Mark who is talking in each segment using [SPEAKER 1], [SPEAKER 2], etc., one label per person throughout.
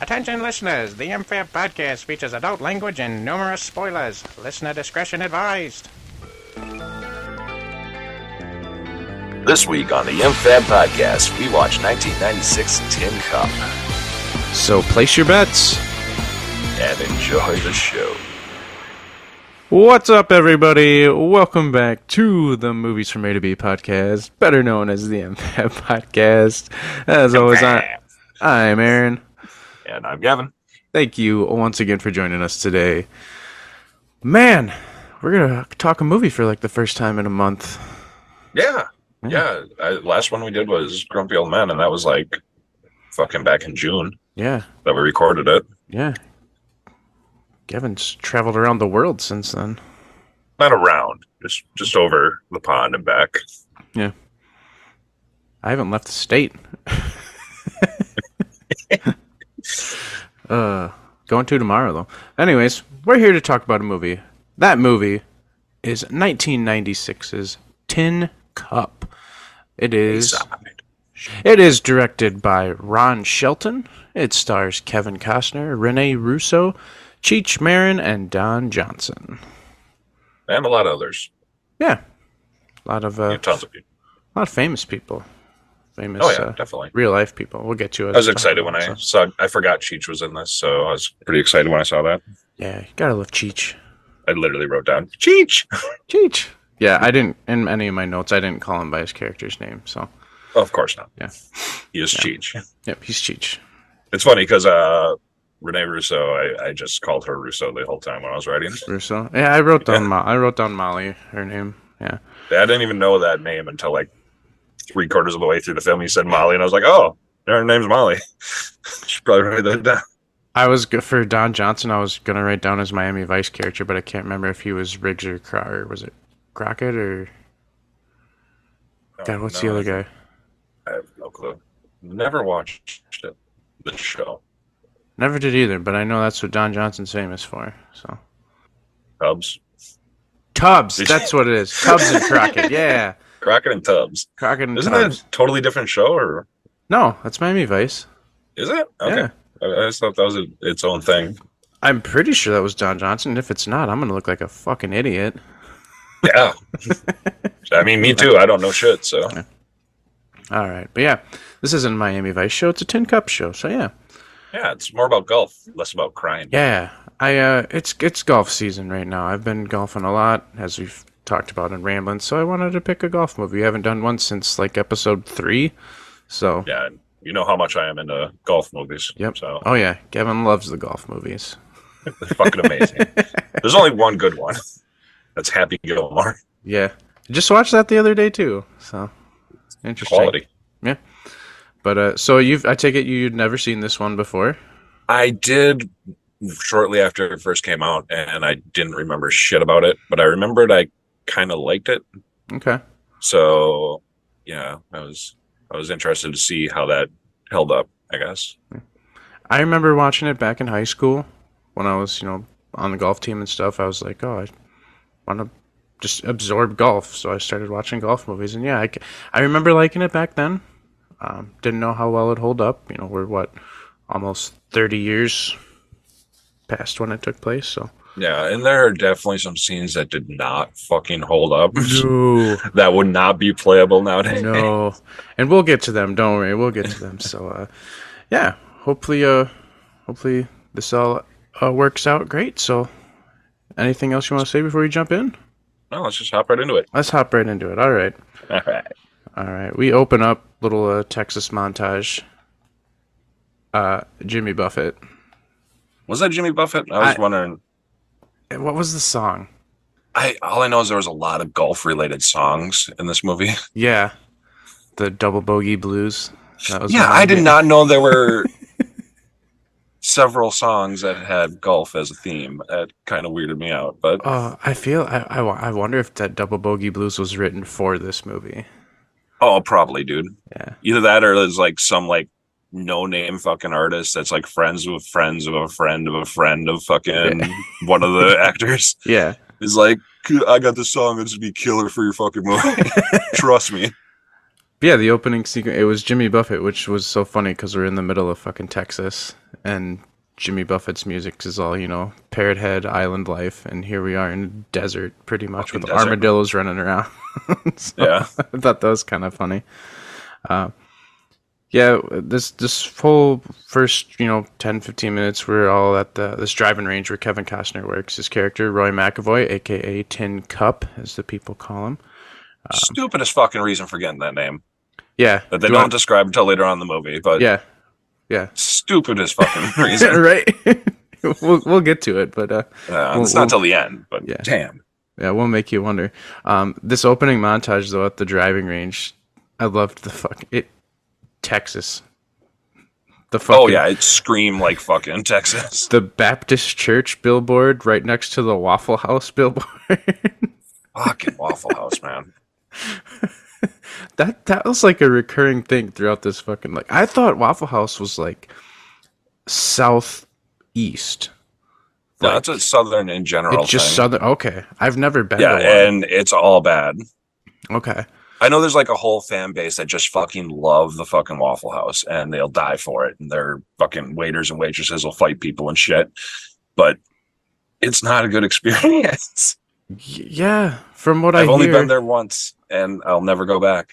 [SPEAKER 1] Attention listeners, the MFAB podcast features adult language and numerous spoilers. Listener discretion advised.
[SPEAKER 2] This week on the MFAB podcast, we watch 1996 Tin Cup
[SPEAKER 3] So place your bets.
[SPEAKER 2] and enjoy the show.
[SPEAKER 3] What's up, everybody? Welcome back to the Movies from A to B podcast, better known as the MFAB podcast. As always, I, I'm Aaron.
[SPEAKER 2] And I'm Gavin.
[SPEAKER 3] Thank you once again for joining us today. Man, we're gonna talk a movie for like the first time in a month.
[SPEAKER 2] Yeah. Yeah. I, last one we did was Grumpy Old Men, and that was like fucking back in June
[SPEAKER 3] Yeah,
[SPEAKER 2] that we recorded it.
[SPEAKER 3] yeah. Gavin's traveled around the world since then.
[SPEAKER 2] Not around, just just over the pond and back. Yeah.
[SPEAKER 3] I haven't left the state. uh, going to tomorrow though. Anyways, we're here to talk about a movie. That movie is 1996's Tin Cup. It is. It is directed by Ron Shelton. It stars Kevin Costner, Rene Russo, Cheech Marin, and Don Johnson.
[SPEAKER 2] And a lot of others.
[SPEAKER 3] Yeah, a lot of uh,
[SPEAKER 2] Yeah, tons of people.
[SPEAKER 3] a lot of famous people. Famous.
[SPEAKER 2] Oh yeah,
[SPEAKER 3] uh,
[SPEAKER 2] definitely.
[SPEAKER 3] real life people. We'll get to it.
[SPEAKER 2] I was excited when I saw. I forgot Cheech was in this, so I was pretty excited when I saw that.
[SPEAKER 3] Yeah, you gotta love Cheech.
[SPEAKER 2] I literally wrote down Cheech.
[SPEAKER 3] Cheech. Yeah, I didn't in any of my notes. I didn't call him by his character's name. So,
[SPEAKER 2] of course not.
[SPEAKER 3] Yeah.
[SPEAKER 2] he is Cheech.
[SPEAKER 3] yep, he's Cheech.
[SPEAKER 2] It's funny because uh, Rene Russo, I, I just called her Russo the whole time when I was writing.
[SPEAKER 3] Russo. Yeah, I wrote down.
[SPEAKER 2] Yeah.
[SPEAKER 3] Mo- I wrote down Molly. Her name. Yeah.
[SPEAKER 2] I didn't even know that name until like three quarters of the way through the film. He said Molly, and I was like, oh, her name's Molly. Should probably write that down.
[SPEAKER 3] I was good for Don Johnson. I was gonna write down his Miami Vice character, but I can't remember if he was Riggs or, Cro- or was it Crockett or oh, God? What's the
[SPEAKER 2] No,
[SPEAKER 3] other guy?
[SPEAKER 2] I have no clue. Never watched it. The show.
[SPEAKER 3] Never did either, but I know that's what Don Johnson's famous for. So
[SPEAKER 2] Tubbs.
[SPEAKER 3] Tubbs, that's what it is. Tubbs and Crockett. Yeah,
[SPEAKER 2] Crockett and Tubbs.
[SPEAKER 3] Crockett and
[SPEAKER 2] Isn't that a totally different show, or
[SPEAKER 3] No, that's Miami Vice.
[SPEAKER 2] is it? Okay.
[SPEAKER 3] Yeah.
[SPEAKER 2] I, I just thought that was a, its own thing.
[SPEAKER 3] I'm pretty sure that was Don Johnson. If it's not, I'm gonna look like a fucking idiot.
[SPEAKER 2] Yeah. I mean, me too. I don't know shit, so.
[SPEAKER 3] All right, but yeah, this isn't Miami Vice show. It's a Tin Cup show. So yeah,
[SPEAKER 2] Yeah, it's more about golf, less about crime.
[SPEAKER 3] yeah. I uh, it's it's golf season right now. I've been golfing a lot, as we've talked about in Ramblin'. So I wanted to pick a golf movie. We haven't done one since like episode three. So
[SPEAKER 2] Yeah, you know how much I am into golf movies.
[SPEAKER 3] yep.
[SPEAKER 2] So
[SPEAKER 3] Oh yeah, Gavin loves the golf movies.
[SPEAKER 2] they're fucking amazing. There's only one good one. That's Happy Gilmore.
[SPEAKER 3] Yeah, just watched that the other day too. So interesting.
[SPEAKER 2] Quality.
[SPEAKER 3] But uh, so you've I take it you'd never seen this one before.
[SPEAKER 2] I did shortly after it first came out, and I didn't remember shit about it, but I remembered I kind of liked it.
[SPEAKER 3] Okay.
[SPEAKER 2] So yeah, I was I was interested to see how that held up. I guess.
[SPEAKER 3] I remember watching it back in high school when I was, you know, on the golf team and stuff. I was like, oh, I want to just absorb golf. So I started watching golf movies. And yeah, I, I remember liking it back then. Um, didn't know how well it hold up. You know, we're what, almost 30 years past when it took place. So.
[SPEAKER 2] Yeah, and there are definitely some scenes that did not fucking hold up.
[SPEAKER 3] No.
[SPEAKER 2] that would not be playable nowadays.
[SPEAKER 3] no. And we'll get to them. Don't worry. We'll get to them. So, uh, yeah, hopefully, uh, hopefully this all uh, works out great. So, anything else you want to say before we jump in?
[SPEAKER 2] No, let's just hop right into it.
[SPEAKER 3] Let's hop right into it. All right.
[SPEAKER 2] All right.
[SPEAKER 3] All right. We open up little uh, Texas montage. Uh, Jimmy Buffett.
[SPEAKER 2] Was that Jimmy Buffett? I was
[SPEAKER 3] I-
[SPEAKER 2] wondering.
[SPEAKER 3] What was the song?
[SPEAKER 2] I all I know is there was a lot of golf related songs in this movie.
[SPEAKER 3] Yeah, the Double Bogey Blues. That was
[SPEAKER 2] Yeah, I did not know there were several songs that had golf as a theme. That kind of weirded me out, but
[SPEAKER 3] Uh, I feel I, I, I wonder if that Double Bogey Blues was written for this movie.
[SPEAKER 2] Oh, probably, dude.
[SPEAKER 3] Yeah.
[SPEAKER 2] Either that or there's like some like no name fucking artist that's like friends with friends of a friend of a friend of fucking one of the actors
[SPEAKER 3] Yeah.
[SPEAKER 2] is like, I got this song that's gonna be killer for your fucking movie. Trust me.
[SPEAKER 3] yeah, the opening sequence. It was Jimmy Buffett, which was so funny because we're in the middle of fucking Texas, and Jimmy Buffett's music is all you know, Parrot Head, Island Life, and here we are in a desert, pretty much
[SPEAKER 2] Fucking
[SPEAKER 3] with
[SPEAKER 2] desert.
[SPEAKER 3] armadillos running around. So,
[SPEAKER 2] Yeah.
[SPEAKER 3] I thought that was kind of funny. Uh, yeah, this this whole first you know 10, 15 minutes, we're all at the this driving range where Kevin Costner works. His character Roy McAvoy, aka Tin Cup, as the people call him.
[SPEAKER 2] Stupidest fucking reason for getting that name
[SPEAKER 3] Yeah,
[SPEAKER 2] that they
[SPEAKER 3] Do
[SPEAKER 2] don't
[SPEAKER 3] want-
[SPEAKER 2] describe until later on in the movie. But
[SPEAKER 3] yeah, yeah,
[SPEAKER 2] stupidest fucking reason.
[SPEAKER 3] right. we'll we'll get to it, but uh,
[SPEAKER 2] Uh,
[SPEAKER 3] Well,
[SPEAKER 2] it's
[SPEAKER 3] well-
[SPEAKER 2] not till the end, but
[SPEAKER 3] Yeah.
[SPEAKER 2] damn.
[SPEAKER 3] yeah, we'll make you wonder. Um, this opening montage though at the driving range, I loved the fuck it. Texas. The fucking
[SPEAKER 2] Oh yeah, it screamed like fucking Texas.
[SPEAKER 3] the Baptist Church billboard right next to the Waffle House billboard.
[SPEAKER 2] fucking Waffle House, man.
[SPEAKER 3] that that was like a recurring thing throughout this fucking like I thought Waffle House was like southeast.
[SPEAKER 2] Yeah, it's a southern in general.
[SPEAKER 3] It's just
[SPEAKER 2] thing.
[SPEAKER 3] southern. Okay, I've never been.
[SPEAKER 2] yeah, and it's all bad.
[SPEAKER 3] okay.
[SPEAKER 2] I know there's like a whole fan base that just fucking love the fucking Waffle House and they'll die for it. And their fucking waiters and waitresses will fight people and shit. But it's not a good experience.
[SPEAKER 3] Yeah, from what
[SPEAKER 2] I've
[SPEAKER 3] I
[SPEAKER 2] only
[SPEAKER 3] hear.
[SPEAKER 2] been there once and I'll never go back.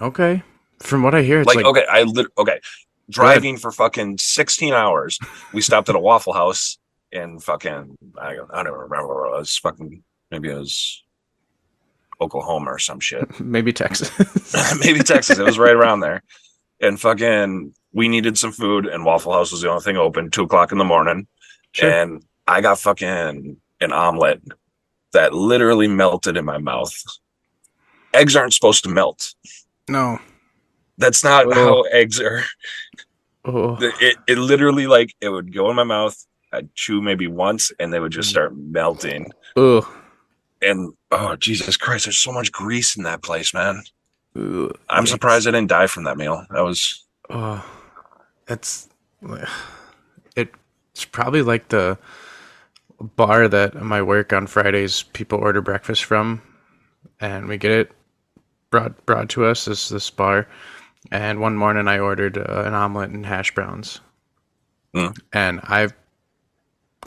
[SPEAKER 3] Okay, from what I hear, it's
[SPEAKER 2] Like,
[SPEAKER 3] like,
[SPEAKER 2] okay, I lit- okay, driving for fucking 16 hours. We stopped at a Waffle House in fucking I, I don't even remember where it was. Fucking maybe it was Oklahoma or some shit.
[SPEAKER 3] maybe Texas.
[SPEAKER 2] maybe Texas. It was right around there. And fucking, we needed some food, and Waffle House was the only thing open. Two o'clock in the morning,
[SPEAKER 3] Sure.
[SPEAKER 2] and I got fucking an omelet that literally melted in my mouth. Eggs aren't supposed to melt.
[SPEAKER 3] no.
[SPEAKER 2] That's not
[SPEAKER 3] Oh.
[SPEAKER 2] how eggs are.
[SPEAKER 3] Oh,
[SPEAKER 2] It it literally like it would go in my mouth. I'd chew maybe once, and they would
[SPEAKER 3] Mm.
[SPEAKER 2] just start melting.
[SPEAKER 3] ugh.
[SPEAKER 2] And oh Jesus Christ, there's so much grease in that place, man.
[SPEAKER 3] Ugh.
[SPEAKER 2] I'm surprised I didn't die from that meal. That was
[SPEAKER 3] Oh, it's it's probably like the bar that my work on Fridays people order breakfast from, and we get it brought brought to us. This this bar, and one morning I ordered uh, an omelet and hash browns,
[SPEAKER 2] Mm.
[SPEAKER 3] and I've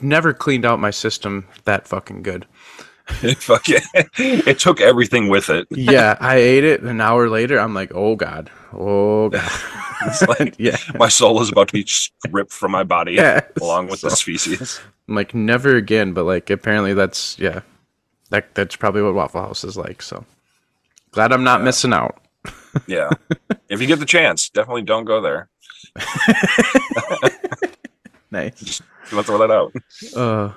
[SPEAKER 3] never cleaned out my system that fucking good.
[SPEAKER 2] Fuck yeah. It took everything with it.
[SPEAKER 3] Yeah, I ate it. An hour later, I'm like, oh god, oh god.
[SPEAKER 2] It's like
[SPEAKER 3] yeah,
[SPEAKER 2] my soul is about to be ripped from my body
[SPEAKER 3] Yeah.
[SPEAKER 2] along with
[SPEAKER 3] So-
[SPEAKER 2] this feces.
[SPEAKER 3] I'm like never again. But like apparently that's yeah, that that's probably what Waffle House is like. So glad I'm not missing out.
[SPEAKER 2] Yeah. if you get the chance, definitely don't go there.
[SPEAKER 3] Nice.
[SPEAKER 2] Let's throw that out.
[SPEAKER 3] Uh,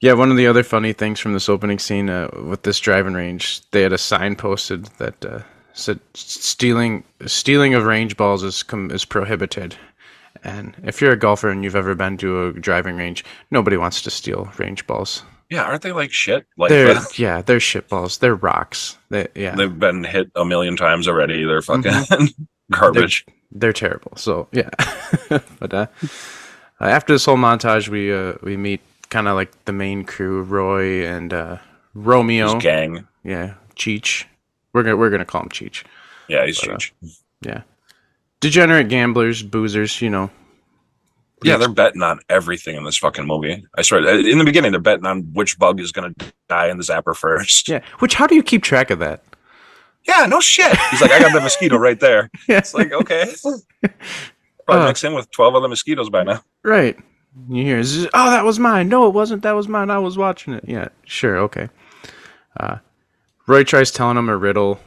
[SPEAKER 3] yeah. One of the other funny things from this opening scene uh, with this driving range, they had a sign posted that uh, said stealing stealing of range balls is com- is prohibited. And if you're a golfer and you've ever been to a driving range, nobody wants to steal range balls.
[SPEAKER 2] Yeah, aren't they like shit? Like
[SPEAKER 3] They're
[SPEAKER 2] uh,
[SPEAKER 3] yeah, they're shit balls. They're rocks. They, yeah,
[SPEAKER 2] they've been hit a million times already. They're fucking
[SPEAKER 3] Mm-hmm.
[SPEAKER 2] garbage.
[SPEAKER 3] they're terrible. So yeah, but uh, after this whole montage, we uh, we meet kind of like the main crew, Roy and uh, Romeo.
[SPEAKER 2] His gang.
[SPEAKER 3] Yeah, Cheech. We're gonna we're gonna call him Cheech.
[SPEAKER 2] Yeah, he's
[SPEAKER 3] But, uh,
[SPEAKER 2] huge.
[SPEAKER 3] Yeah, degenerate gamblers, boozers. You know.
[SPEAKER 2] Yeah, they're betting on everything in this fucking movie. I swear. uh, In the beginning, they're betting on which bug is going to die in the zapper first.
[SPEAKER 3] Yeah. Which how do you keep track of that?
[SPEAKER 2] Yeah, no shit. He's like, I got the mosquito right there.
[SPEAKER 3] Yeah.
[SPEAKER 2] It's like, okay. Probably
[SPEAKER 3] Uh.
[SPEAKER 2] mix in with 12 other mosquitoes by now.
[SPEAKER 3] Right. You hear, oh, that was mine. No, it wasn't. That was mine. I was watching it. Yeah, sure, okay. Uh, Roy tries telling him a riddle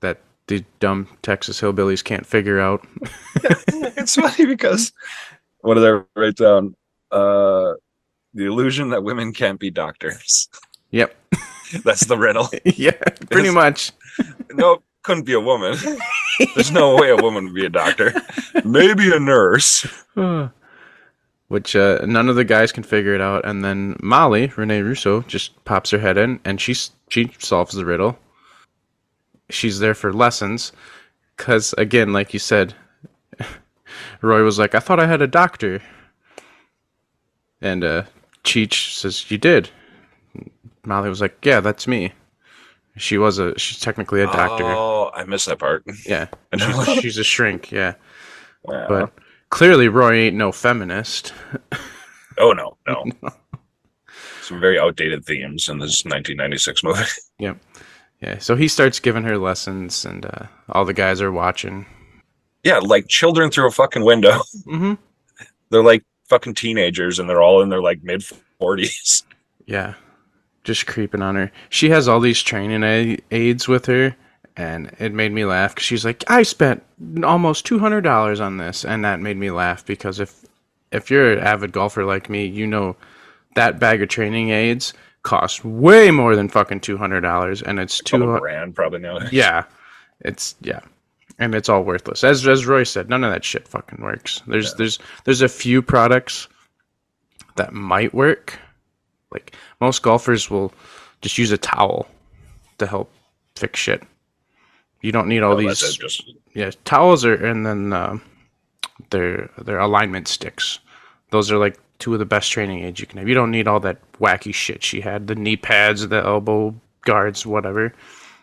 [SPEAKER 3] that the dumb Texas hillbillies can't figure out.
[SPEAKER 2] it's funny because what did I write down? Uh, the illusion that women can't be doctors.
[SPEAKER 3] Yep.
[SPEAKER 2] That's the riddle.
[SPEAKER 3] yeah, pretty
[SPEAKER 2] Yes.
[SPEAKER 3] much.
[SPEAKER 2] no, couldn't be a woman. There's no way a woman would be a doctor. Maybe a nurse.
[SPEAKER 3] Which uh, none of the guys can figure it out, and then Molly Rene Russo just pops her head in, and she she solves the riddle. She's there for lessons, because again, like you said, Roy was like, "I thought I had a doctor," and uh, Cheech says, "You did." Molly was like, "Yeah, that's me." She was a she's technically a doctor.
[SPEAKER 2] Oh, I missed that part.
[SPEAKER 3] Yeah, and she's a, she's a shrink. Yeah,
[SPEAKER 2] Wow.
[SPEAKER 3] but clearly Roy ain't no feminist.
[SPEAKER 2] oh no, no. Some very outdated themes in this 1996 movie.
[SPEAKER 3] Yep. Yeah. So he starts giving her lessons, and uh, all the guys are watching.
[SPEAKER 2] Yeah, like children through a fucking window.
[SPEAKER 3] Mm-hmm.
[SPEAKER 2] They're like fucking teenagers, and they're all in their like mid 40s.
[SPEAKER 3] Yeah. Just creeping on her. She has all these training aids with her, and it made me laugh because she's like, "I spent almost two hundred dollars on this," and that made me laugh because if if you're an avid golfer like me, you know that bag of training aids costs way more than fucking two hundred dollars, and it's two.
[SPEAKER 2] grand probably now.
[SPEAKER 3] Yeah, it's yeah, and it's all worthless. As as Roy said, none of that shit fucking works. There's there's there's a few products that might work. Like most golfers will just use a towel to help fix shit. You don't need all
[SPEAKER 2] that's
[SPEAKER 3] these.
[SPEAKER 2] just
[SPEAKER 3] Yeah, towels are, and then uh, their their alignment sticks. Those are like two of the best training aids you can have. You don't need all that wacky shit she had. The knee pads, the elbow guards, whatever.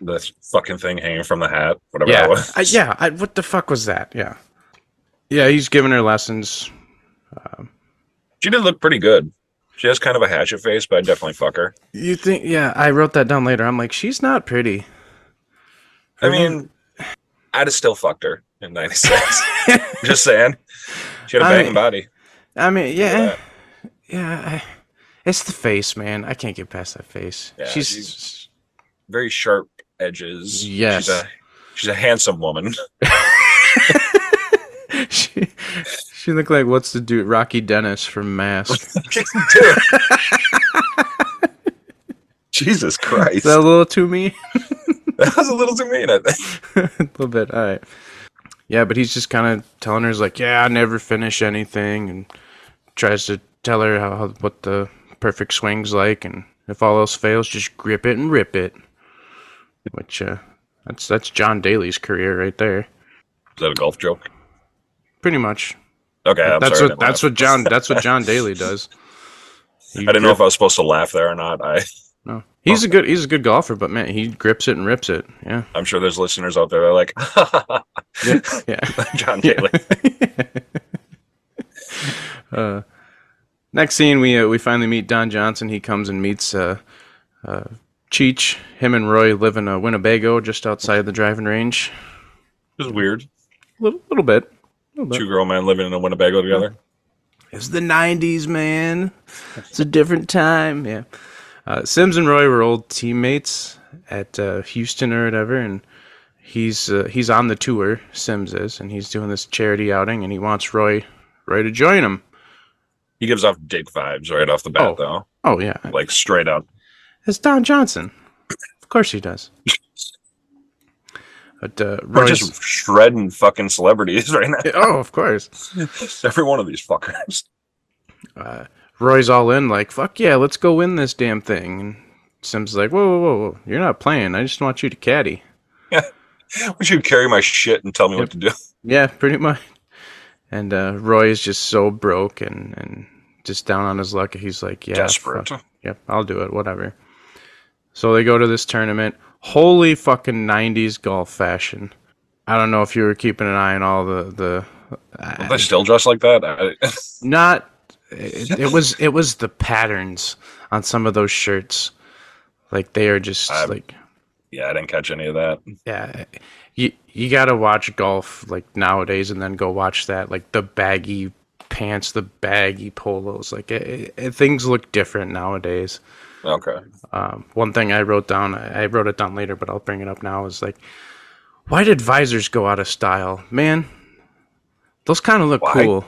[SPEAKER 2] The fucking thing hanging from the hat, whatever
[SPEAKER 3] Yeah,
[SPEAKER 2] that was.
[SPEAKER 3] I, yeah. I, what the fuck was that? Yeah, yeah. He's giving her lessons.
[SPEAKER 2] Um, she did look pretty good. She has kind of a hatchet face, but I'd definitely fuck her.
[SPEAKER 3] You think? Yeah, I wrote that down later. I'm like, she's not pretty.
[SPEAKER 2] I mean, I'd have still fucked her in '96. Just saying, she had a banging body.
[SPEAKER 3] I mean, yeah,
[SPEAKER 2] Yeah.
[SPEAKER 3] yeah. I, it's the face, man. I can't get past that face.
[SPEAKER 2] Yeah,
[SPEAKER 3] she's
[SPEAKER 2] she's- Very sharp edges.
[SPEAKER 3] Yes.
[SPEAKER 2] she's a she's a handsome woman.
[SPEAKER 3] she she looked like what's the dude Rocky Dennis from Mask.
[SPEAKER 2] Jesus Christ,
[SPEAKER 3] Is that a little too me?
[SPEAKER 2] that was a little too mean. I think.
[SPEAKER 3] a little bit. All right. Yeah, but he's just kind of telling her, he's like, yeah, I never finish anything, and tries to tell her how, how what the perfect swing's like, and if all else fails, just grip it and rip it. Which uh, that's that's John Daly's career right there,
[SPEAKER 2] Is that a golf joke?
[SPEAKER 3] pretty much.
[SPEAKER 2] Okay, I'm
[SPEAKER 3] that's
[SPEAKER 2] sorry.
[SPEAKER 3] What that's
[SPEAKER 2] laugh.
[SPEAKER 3] what John that's what John Daly does. He
[SPEAKER 2] I didn't know if I was supposed to laugh there or not. I
[SPEAKER 3] no. He's a good he's a good golfer, but man, he grips it and rips it. Yeah,
[SPEAKER 2] I'm sure there's listeners out there that are like
[SPEAKER 3] yeah, yeah.
[SPEAKER 2] John Daly.
[SPEAKER 3] uh, next scene, we uh, we finally meet Don Johnson. He comes and meets uh, uh, Cheech. Him and Roy live in a Winnebago, just outside the driving range.
[SPEAKER 2] Is weird.
[SPEAKER 3] Little little bit. Little bit.
[SPEAKER 2] Two grown men living in a Winnebago together.
[SPEAKER 3] It's the '90s, man. It's a different time. Yeah. Uh, Sims and Roy were old teammates at uh, Houston or whatever, and he's uh, he's on the tour. Sims is, and he's doing this charity outing, and he wants Roy Roy to join him.
[SPEAKER 2] He gives off dick vibes right off the bat,
[SPEAKER 3] Oh.
[SPEAKER 2] though.
[SPEAKER 3] Oh yeah,
[SPEAKER 2] Like straight up.
[SPEAKER 3] It's Don Johnson. Of course he does. But uh,
[SPEAKER 2] We're just shredding fucking celebrities right now.
[SPEAKER 3] oh, of course.
[SPEAKER 2] Every one of these fuckers.
[SPEAKER 3] Uh, Roy's all in, like, fuck yeah, let's go win this damn thing. And Sim's like, whoa, whoa, whoa, whoa, you're not playing. I just want you to caddy.
[SPEAKER 2] Yeah, We should carry my shit and tell me what to do.
[SPEAKER 3] Yeah, pretty much. And uh, Roy is just so broke and, and just down on his luck. He's like, yeah,
[SPEAKER 2] Desperate.
[SPEAKER 3] fuck. Yep, I'll do it, whatever. So they go to this tournament. Holy fucking 90s golf fashion. I don't know if you were keeping an eye on all the, the
[SPEAKER 2] Are they still dressed like that?
[SPEAKER 3] Not it, it was it was the patterns on some of those shirts like they are just
[SPEAKER 2] I'm-
[SPEAKER 3] like
[SPEAKER 2] yeah, I didn't catch any of that.
[SPEAKER 3] yeah you you got to watch golf like nowadays and then go watch that like the baggy pants the baggy polos like it, it, things look different nowadays
[SPEAKER 2] Okay.
[SPEAKER 3] um, one thing i wrote down I, wrote it down later but i'll bring it up now is like why did visors go out of style man those kind of look
[SPEAKER 2] Why?
[SPEAKER 3] cool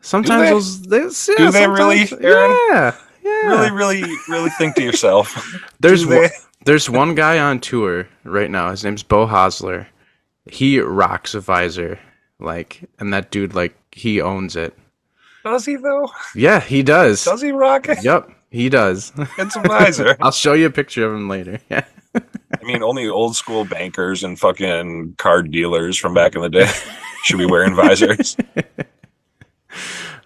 [SPEAKER 3] sometimes
[SPEAKER 2] they?
[SPEAKER 3] those they, yeah,
[SPEAKER 2] Do they really, Aaron?
[SPEAKER 3] yeah yeah
[SPEAKER 2] Really, really, really think to yourself.
[SPEAKER 3] There's
[SPEAKER 2] Do
[SPEAKER 3] one,
[SPEAKER 2] they?
[SPEAKER 3] there's one guy on tour right now. His name's Beau Hossler. He rocks a visor, like, and that dude, like, he owns it.
[SPEAKER 2] Does he though?
[SPEAKER 3] Yeah, he does.
[SPEAKER 2] Does he rock it?
[SPEAKER 3] Yep, he does.
[SPEAKER 2] It's a visor.
[SPEAKER 3] I'll show you a picture of him later. Yeah.
[SPEAKER 2] I mean, only old school bankers and fucking card dealers from back in the day should be wearing visors.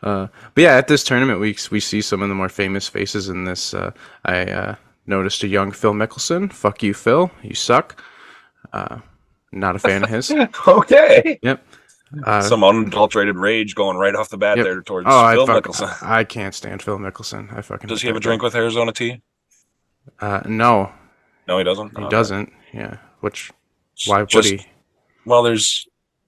[SPEAKER 3] Uh, but yeah, at this tournament, we we see some of the more famous faces in this. Uh, I uh, noticed a young Phil Mickelson. Fuck you, Phil. You suck. Uh, not a fan of his.
[SPEAKER 2] okay.
[SPEAKER 3] Yep. Uh,
[SPEAKER 2] Some unadulterated rage going right off the bat
[SPEAKER 3] Yep.
[SPEAKER 2] there towards
[SPEAKER 3] oh, I,
[SPEAKER 2] Phil
[SPEAKER 3] fuck,
[SPEAKER 2] Mickelson.
[SPEAKER 3] I can't stand Phil Mickelson. I fucking.
[SPEAKER 2] Does he have a drink with Arizona tea?
[SPEAKER 3] Uh, no,
[SPEAKER 2] No, he doesn't.
[SPEAKER 3] he doesn't. Yeah. Which? Why would he?
[SPEAKER 2] Well, there's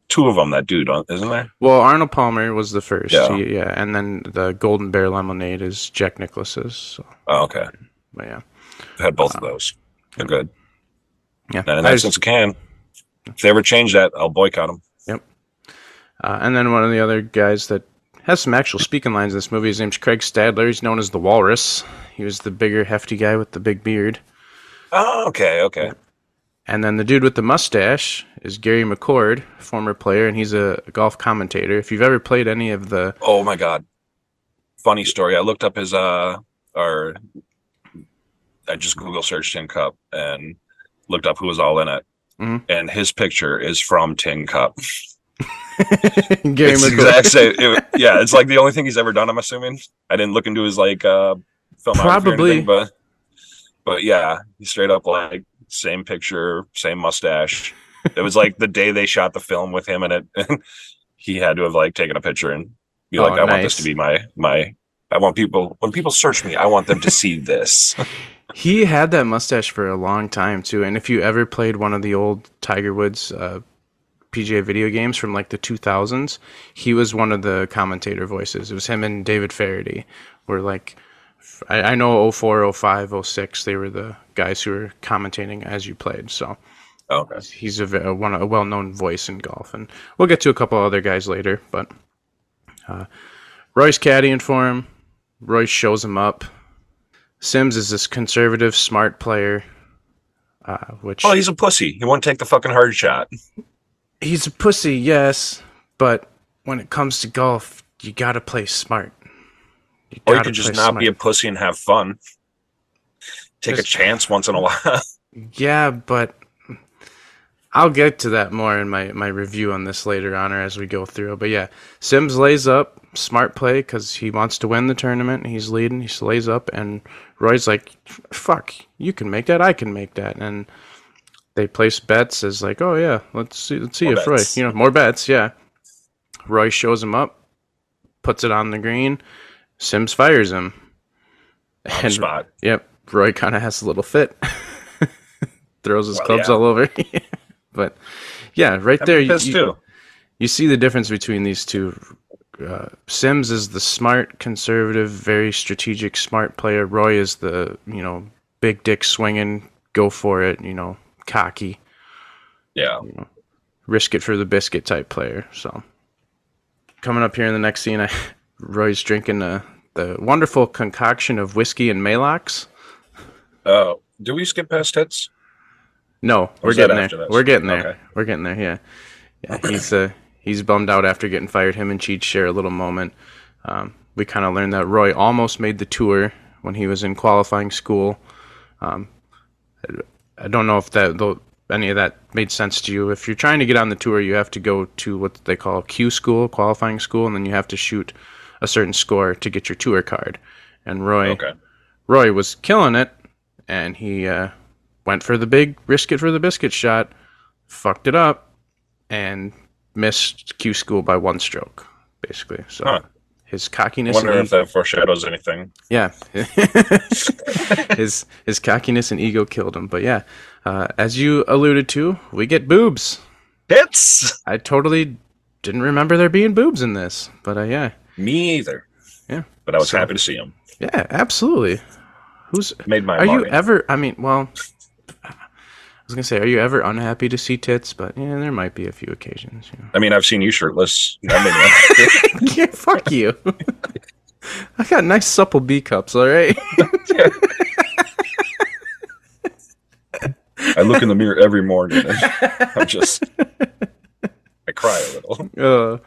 [SPEAKER 2] two of them that do, don't, isn't there?
[SPEAKER 3] Well, Arnold Palmer was the first.
[SPEAKER 2] Yeah.
[SPEAKER 3] He- yeah, and then the Golden Bear Lemonade is Jack Nicklaus's. So,
[SPEAKER 2] Oh, okay.
[SPEAKER 3] but yeah,
[SPEAKER 2] I've had both of those. They're good.
[SPEAKER 3] yeah.
[SPEAKER 2] And in
[SPEAKER 3] I
[SPEAKER 2] that sense, it can. If they ever change that, I'll boycott them.
[SPEAKER 3] Uh, and then one of the other guys that has some actual speaking lines in this movie, his name's Craig Stadler. He's known as the Walrus. He was the bigger, hefty guy with the big beard.
[SPEAKER 2] Oh, okay, okay.
[SPEAKER 3] And then the dude with the mustache is Gary McCord, former player, and he's a golf commentator. If you've ever played any of the,
[SPEAKER 2] Oh my god. Funny story. I looked up his uh or I just Google searched Tin Cup and looked up who was all in it.
[SPEAKER 3] Mhm.
[SPEAKER 2] And his picture is from Tin Cup.
[SPEAKER 3] Gary
[SPEAKER 2] it's exact same. it- yeah, it's like the only thing he's ever done. I'm assuming. I didn't look into his like uh filmography or
[SPEAKER 3] Probably.
[SPEAKER 2] anything, but but yeah, he straight up like same picture, same mustache. It was like the day they shot the film with him in it, and he had to have like taken a picture and be
[SPEAKER 3] Oh,
[SPEAKER 2] like, "I want this to be my my." I want people when people search me, I want them to see this.
[SPEAKER 3] he had that mustache for a long time too. And if you ever played one of the old Tiger Woods uh, PGA video games from like the 2000s, he was one of the commentator voices. It was him and David Feherty. Were like, I, I know 04, 05, 06, they were the guys who were commentating as you played. So
[SPEAKER 2] okay.
[SPEAKER 3] he's a, a one a well known voice in golf, and we'll get to a couple other guys later. But uh, Roy's caddying for him. Royce shows him up. Sims is this conservative, smart player, uh, which
[SPEAKER 2] Oh, he's a pussy. He won't take the fucking hard shot.
[SPEAKER 3] He's a pussy, yes, but when it comes to golf, you gotta play smart. You
[SPEAKER 2] Or you could just not
[SPEAKER 3] smart.
[SPEAKER 2] be a pussy and have fun. Take a chance once in a while.
[SPEAKER 3] Yeah, but I'll get to that more in my, my review on this later on or as we go through. But yeah, Sims lays up, smart play because he wants to win the tournament. He's leading, he lays up, and Roy's like, "Fuck, you can make that, I can make that," and they place bets as like, "Oh yeah, let's see, let's see
[SPEAKER 2] More
[SPEAKER 3] if Roy, you know, more bets." Yeah, Roy shows him up, puts it on the green. Sims fires him.
[SPEAKER 2] On
[SPEAKER 3] And-
[SPEAKER 2] spot.
[SPEAKER 3] Yep. Roy kind of has a little fit. Throws his
[SPEAKER 2] Well,
[SPEAKER 3] clubs
[SPEAKER 2] yeah.
[SPEAKER 3] all over. but yeah, right
[SPEAKER 2] I'd
[SPEAKER 3] there, you, you see the difference between these two. Uh, Sims is the smart, conservative, very strategic, smart player. Roy is the you know big dick swinging, go for it, you know, cocky,
[SPEAKER 2] Yeah.
[SPEAKER 3] risk it for the biscuit type player. So coming up here in the next scene, I, Roy's drinking the the wonderful concoction of whiskey and Maalox.
[SPEAKER 2] Uh, do we skip past hits?
[SPEAKER 3] No, we're getting there. We're getting there.
[SPEAKER 2] Okay.
[SPEAKER 3] We're getting there. Yeah, yeah. He's uh, he's bummed out after getting fired. Him and Cheech share a little moment. Um, we kind of learned that Roy almost made the tour when he was in qualifying school. Um, I don't know if that though any of that made sense to you. If you're trying to get on the tour, you have to go to what they call Q school, qualifying school, and then you have to shoot a certain score to get your tour card. And Roy,
[SPEAKER 2] Okay.
[SPEAKER 3] Roy was killing it, and he uh, went for the big risk it for the biscuit shot, fucked it up, and missed Q school by one stroke, basically. So
[SPEAKER 2] Huh.
[SPEAKER 3] His cockiness, I
[SPEAKER 2] Wonder
[SPEAKER 3] and
[SPEAKER 2] if that foreshadows anything.
[SPEAKER 3] yeah, his his cockiness and ego killed him. But yeah, uh, as you alluded to, we get boobs.
[SPEAKER 2] Hits.
[SPEAKER 3] I totally didn't remember there being boobs in this, but uh, yeah,
[SPEAKER 2] Me either.
[SPEAKER 3] Yeah.
[SPEAKER 2] But I was
[SPEAKER 3] So-
[SPEAKER 2] happy to see him.
[SPEAKER 3] yeah, absolutely. Who's
[SPEAKER 2] Made my
[SPEAKER 3] are you ever? I mean, well, was gonna say, are you ever unhappy to see tits? But yeah, there might be a few occasions. You know.
[SPEAKER 2] I mean, I've seen you shirtless. That made me-
[SPEAKER 3] yeah, fuck you. I got nice supple B cups. All right.
[SPEAKER 2] I look in the mirror every morning. And I'm just, I cry a little.
[SPEAKER 3] Uh,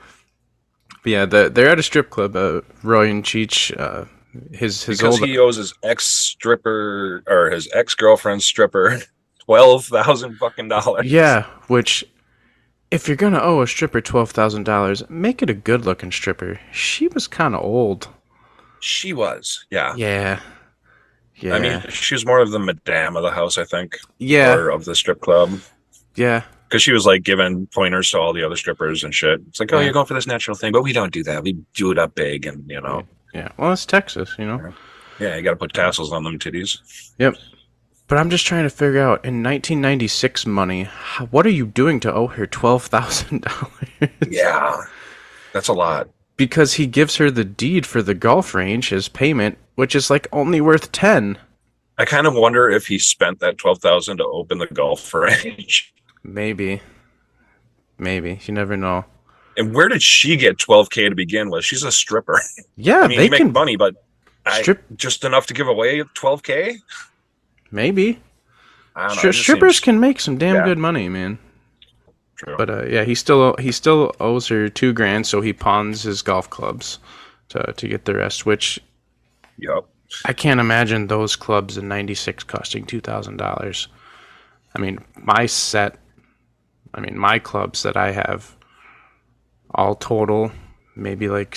[SPEAKER 3] but yeah, the, they're at a strip club. Uh, Roy and Cheech, uh, his his
[SPEAKER 2] Because
[SPEAKER 3] old
[SPEAKER 2] he owes his ex stripper or his ex girlfriend stripper twelve thousand fucking dollars.
[SPEAKER 3] yeah, which if you're gonna owe a stripper twelve thousand dollars, make it a good looking stripper. She was kind of old.
[SPEAKER 2] She was, yeah.
[SPEAKER 3] Yeah, Yeah.
[SPEAKER 2] I mean, she was more of the madame of the house, I think,
[SPEAKER 3] yeah.
[SPEAKER 2] or of the strip club.
[SPEAKER 3] Yeah.
[SPEAKER 2] Because she was like giving pointers to all the other strippers and shit. It's like, oh,
[SPEAKER 3] Yeah.
[SPEAKER 2] you're going for this natural thing, but we don't do that. We do it up big, and you know,
[SPEAKER 3] Yeah. Well, it's Texas, you know.
[SPEAKER 2] yeah, you got to put tassels on them titties.
[SPEAKER 3] Yep. But I'm just trying to figure out in 1996 money, what are you doing to owe her twelve thousand dollars?
[SPEAKER 2] Yeah, that's a lot.
[SPEAKER 3] because he gives her the deed for the golf range as payment, which is like only worth ten.
[SPEAKER 2] I kind of wonder if he spent that twelve thousand to open the golf range.
[SPEAKER 3] Maybe. Maybe. You never know.
[SPEAKER 2] And where did she get twelve k to begin with? She's a stripper.
[SPEAKER 3] Yeah,
[SPEAKER 2] I mean,
[SPEAKER 3] they
[SPEAKER 2] make
[SPEAKER 3] can.
[SPEAKER 2] money, but I, just enough to give away twelve k.
[SPEAKER 3] Maybe.
[SPEAKER 2] I don't know.
[SPEAKER 3] Stri- strippers
[SPEAKER 2] seems
[SPEAKER 3] can make some damn
[SPEAKER 2] Yeah.
[SPEAKER 3] good money, man.
[SPEAKER 2] true.
[SPEAKER 3] But uh, yeah, he still he still owes her two grand, so he pawns his golf clubs to to get the rest. Which
[SPEAKER 2] yep.
[SPEAKER 3] I can't imagine those clubs in '96 costing two thousand dollars. I mean, my set, I mean, my clubs that I have, all total, maybe like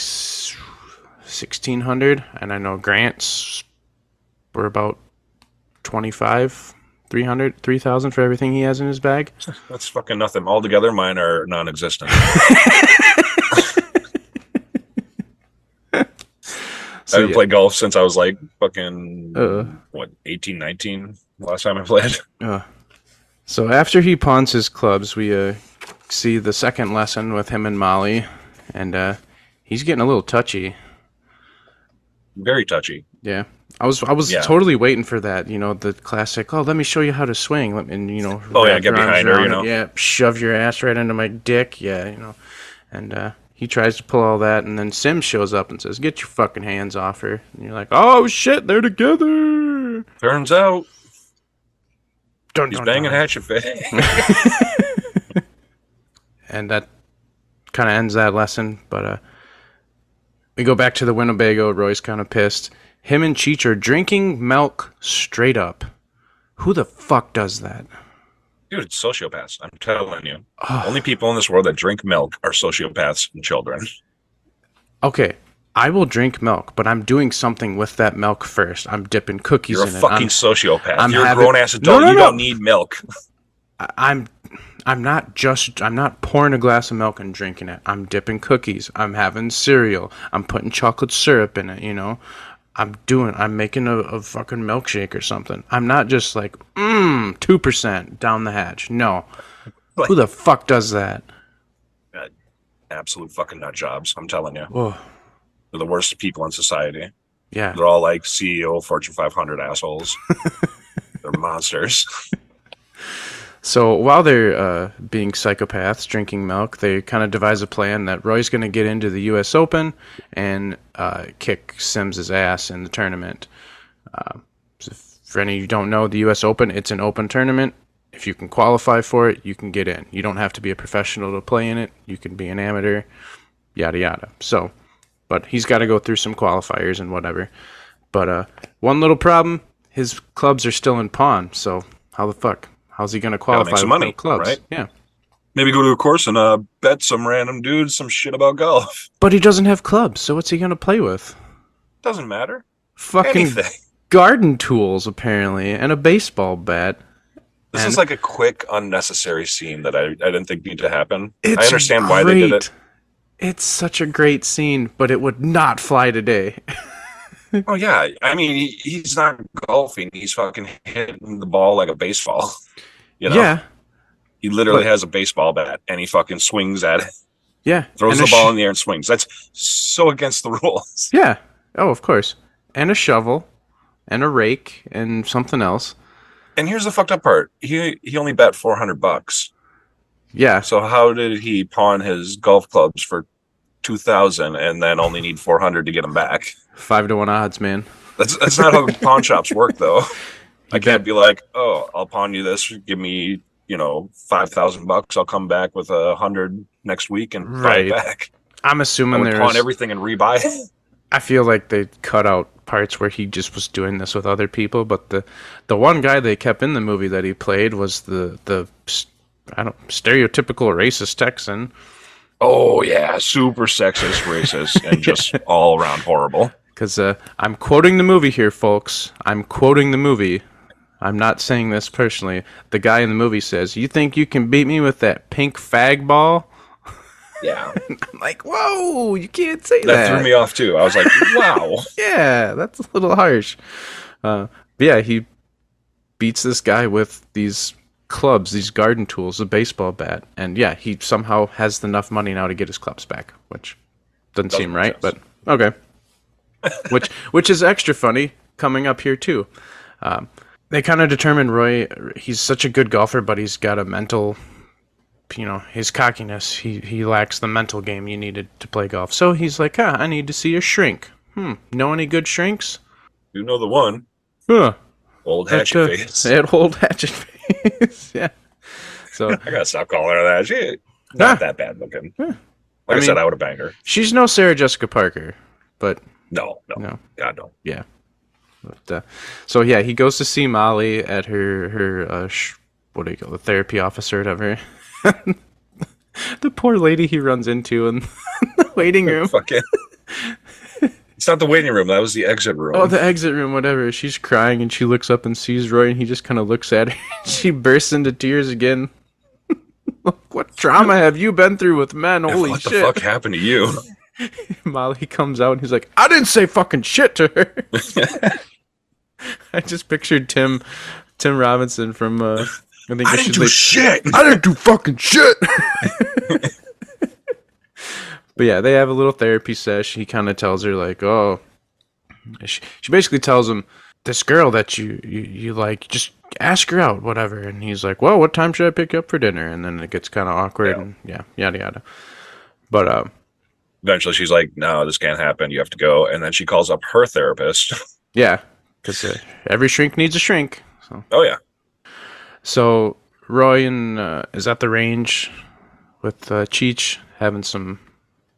[SPEAKER 3] sixteen hundred, and I know Grant's were about 25 300 3000 for everything he has in his bag
[SPEAKER 2] That's fucking nothing. Altogether, mine are non-existent.
[SPEAKER 3] So,
[SPEAKER 2] I haven't
[SPEAKER 3] yeah.
[SPEAKER 2] played golf since I was like fucking
[SPEAKER 3] Uh.
[SPEAKER 2] what 18, 19 last time I played.
[SPEAKER 3] Uh, so after he pawns his clubs, we uh, see the second lesson with him and Molly, and uh, he's getting a little touchy.
[SPEAKER 2] Very touchy.
[SPEAKER 3] Yeah, I was I was
[SPEAKER 2] Yeah.
[SPEAKER 3] totally waiting for that. You know, the classic. Oh, let me show you how to swing. Let me, and you know.
[SPEAKER 2] Oh, yeah, get behind her, you know.
[SPEAKER 3] Yeah, shove your ass right into my dick. Yeah, you know, and uh, he tries to pull all that, and then Sim shows up and says, "Get your fucking hands off her." And you're like, "Oh shit, they're together."
[SPEAKER 2] Turns out
[SPEAKER 3] Dun,
[SPEAKER 2] he's
[SPEAKER 3] dun,
[SPEAKER 2] banging
[SPEAKER 3] dun.
[SPEAKER 2] Hatchet
[SPEAKER 3] and that kind of ends that lesson. But uh, we go back to the Winnebago. Roy's kind of pissed. Him and Cheech are drinking milk straight up. Who the fuck does that?
[SPEAKER 2] Dude, sociopaths. I'm telling you. Only people in this world that drink milk are sociopaths and children.
[SPEAKER 3] Okay, I will drink milk, but I'm doing something with that milk first. I'm dipping cookies
[SPEAKER 2] You're a
[SPEAKER 3] in it.
[SPEAKER 2] fucking
[SPEAKER 3] I'm-
[SPEAKER 2] sociopath.
[SPEAKER 3] I'm
[SPEAKER 2] You're
[SPEAKER 3] having-
[SPEAKER 2] a grown ass adult.
[SPEAKER 3] no,
[SPEAKER 2] you
[SPEAKER 3] no.
[SPEAKER 2] don't need milk.
[SPEAKER 3] I'm I'm not just I'm not pouring a glass of milk and drinking it. I'm dipping cookies. I'm having cereal. I'm putting chocolate syrup in it, you know. I'm doing I'm making a, a fucking milkshake or something. I'm not just like, mmm, two percent down the hatch. No. Who the fuck does that?
[SPEAKER 2] Uh, absolute fucking nut jobs. I'm telling you.
[SPEAKER 3] Oh,
[SPEAKER 2] They're the worst people in society.
[SPEAKER 3] yeah.
[SPEAKER 2] They're all like CEO, Fortune 500 assholes. They're monsters.
[SPEAKER 3] So while they're uh, being psychopaths, drinking milk, they kind of devise a plan that Roy's going to get into the U.S. Open and uh, kick Sims' ass in the tournament. Uh, so for any of you don't know, the U.S. Open, it's an open tournament. If you can qualify for it, you can get in. You don't have to be a professional to play in it. You can be an amateur, yada yada. So, but he's got to go through some qualifiers and whatever. But uh, one little problem: his clubs are still in pawn. So how the fuck? How's he going to qualify
[SPEAKER 2] make some money,
[SPEAKER 3] clubs?
[SPEAKER 2] right?
[SPEAKER 3] Yeah,
[SPEAKER 2] Maybe go to a course and uh, bet some random dude some shit about golf.
[SPEAKER 3] but he doesn't have clubs. So what's he going to play with?
[SPEAKER 2] Doesn't matter.
[SPEAKER 3] Fucking
[SPEAKER 2] Anything.
[SPEAKER 3] garden tools apparently, and a baseball bat.
[SPEAKER 2] This
[SPEAKER 3] And-
[SPEAKER 2] is like a quick, unnecessary scene that I, I didn't think needed to happen.
[SPEAKER 3] It's
[SPEAKER 2] I understand why they did
[SPEAKER 3] great.
[SPEAKER 2] it.
[SPEAKER 3] It's such a great scene, but it would not fly today.
[SPEAKER 2] Oh yeah, I mean he, he's not golfing; he's fucking hitting the ball like a baseball. You know,
[SPEAKER 3] Yeah,
[SPEAKER 2] he literally
[SPEAKER 3] But-
[SPEAKER 2] has a baseball bat and he fucking swings at it,
[SPEAKER 3] yeah.
[SPEAKER 2] throws the ball
[SPEAKER 3] sh-
[SPEAKER 2] in the air and swings. That's so against the rules.
[SPEAKER 3] Yeah. Oh, of course. And a shovel, and a rake, and something else.
[SPEAKER 2] And here's the fucked up part: he he only bet four hundred bucks.
[SPEAKER 3] Yeah.
[SPEAKER 2] So how did he pawn his golf clubs for two thousand and then only need four hundred to get them back?
[SPEAKER 3] Five to one odds, man.
[SPEAKER 2] That's that's not how pawn shops work, though. I can't be like, oh, I'll pawn you this. Give me, you know, five thousand bucks. I'll come back with a hundred next week and buy
[SPEAKER 3] Right.
[SPEAKER 2] it back.
[SPEAKER 3] I'm assuming there's.
[SPEAKER 2] pawn everything and rebuy it.
[SPEAKER 3] I feel like they cut out parts where he just was doing this with other people, but the the one guy they kept in the movie that he played was the the I don't stereotypical racist Texan.
[SPEAKER 2] Oh yeah, super sexist, racist, and just all around horrible.
[SPEAKER 3] Because uh, I'm quoting the movie here, folks. I'm quoting the movie. I'm not saying this personally. The guy in the movie says, "You think you can beat me with that pink fag ball?"
[SPEAKER 2] Yeah,
[SPEAKER 3] I'm like, "Whoa, you can't say that."
[SPEAKER 2] that threw me off too. I was like, wow.
[SPEAKER 3] yeah, that's a little harsh. Uh, but yeah, he beats this guy with these clubs, these garden tools, a baseball bat, and yeah, he somehow has enough money now to get his clubs back, which doesn't,
[SPEAKER 2] Doesn't
[SPEAKER 3] seem right,
[SPEAKER 2] sense.
[SPEAKER 3] but okay. Which which is extra funny coming up here too. Um, they kind of determine Roy. He's such a good golfer, but he's got a mental. You know his cockiness. He he lacks the mental game you needed to play golf. So he's like, ah, I need to see a shrink. Hmm. Know any good shrinks?
[SPEAKER 2] You know the one,
[SPEAKER 3] Huh.
[SPEAKER 2] old hatchet
[SPEAKER 3] uh,
[SPEAKER 2] face.
[SPEAKER 3] Old hatchet face. yeah. So
[SPEAKER 2] I gotta stop calling her that. She not
[SPEAKER 3] Huh.
[SPEAKER 2] that bad looking. Like
[SPEAKER 3] I
[SPEAKER 2] I,
[SPEAKER 3] mean-
[SPEAKER 2] said, I would have banged her.
[SPEAKER 3] she's no Sarah Jessica Parker, but
[SPEAKER 2] No, no,
[SPEAKER 3] no.
[SPEAKER 2] God no.
[SPEAKER 3] Yeah. But, uh, so yeah, he goes to see Molly at her her uh, sh- what do you call the therapy office or whatever. the poor lady he runs into in the waiting room.
[SPEAKER 2] Fucking. it's not the waiting room. That was the exit room.
[SPEAKER 3] Oh, the exit room, whatever. She's crying and she looks up and sees Roy and he just kind of looks at her. she bursts into tears again. what trauma have you been through with men? Holy
[SPEAKER 2] what
[SPEAKER 3] shit.
[SPEAKER 2] the fuck happened to you?
[SPEAKER 3] Molly comes out and he's like, I didn't say fucking shit to her. I just pictured Tim Tim Robinson from uh I think
[SPEAKER 2] I didn't do shit.
[SPEAKER 3] I didn't do fucking shit. but yeah, they have a little therapy sesh. He kind of tells her like, "Oh," she, she basically tells him, "This girl that you, you you like, just ask her out, whatever." And he's like, "Well, what time should I pick you up for dinner?" And then it gets kind of awkward,
[SPEAKER 2] Yeah.
[SPEAKER 3] and yeah, yada yada. But um,
[SPEAKER 2] Eventually, she's like, "No, this can't happen. You have to go." And then she calls up her therapist.
[SPEAKER 3] yeah, because uh, every shrink needs a shrink. So
[SPEAKER 2] oh yeah,
[SPEAKER 3] So Roy and uh, is at the range with uh, Cheech having some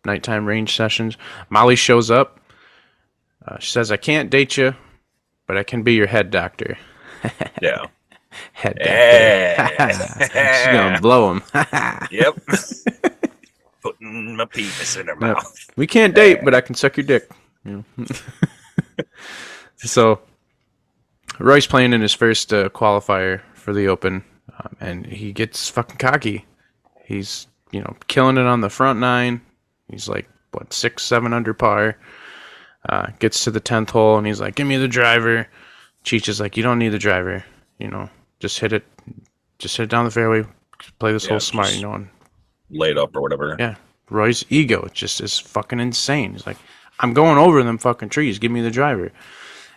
[SPEAKER 3] nighttime range sessions. Molly shows up. Uh, she says, "I can't date you, but I can be your head doctor."
[SPEAKER 2] yeah.
[SPEAKER 3] Head doctor.
[SPEAKER 2] Eh.
[SPEAKER 3] She's gonna blow him.
[SPEAKER 2] yep. Putting my penis in her mouth.
[SPEAKER 3] we can't date, but I can suck your dick. You know? so Roy's playing in his first uh, qualifier for the Open, um, and he gets fucking cocky. He's you know killing it on the front nine. He's like what six, seven under par. Uh, gets to the tenth hole, and he's like, "Give me the driver." Cheech is like, "You don't need the driver. You know, just hit it, just hit it down the fairway. Play this
[SPEAKER 2] Yeah,
[SPEAKER 3] hole smart. You know." And
[SPEAKER 2] Laid up or whatever.
[SPEAKER 3] yeah, Roy's ego just is fucking insane. He's like, I'm going over them fucking trees. Give me the driver.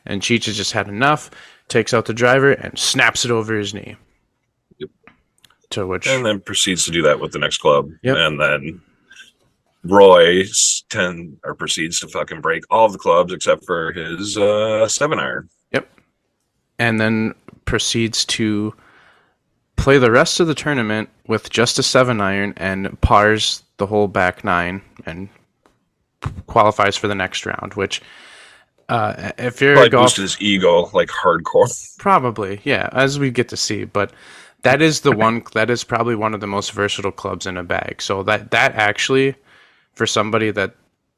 [SPEAKER 3] And Cheech has just had enough, takes out the driver and snaps it over his knee.
[SPEAKER 2] Yep.
[SPEAKER 3] To which,
[SPEAKER 2] and then proceeds to do that with the next club.
[SPEAKER 3] Yep.
[SPEAKER 2] And then Roy ten or proceeds to fucking break all the clubs except for his uh, seven iron. Yep.
[SPEAKER 3] And then proceeds to play the rest of the tournament with just a seven iron and pars the whole back nine and qualifies for the next round. Which, uh, if you're a
[SPEAKER 2] Probably
[SPEAKER 3] golf,
[SPEAKER 2] boosted his ego like hardcore.
[SPEAKER 3] Probably, yeah, as we get to see. But that is the one that is probably one of the most versatile clubs in a bag. So that that actually, for somebody that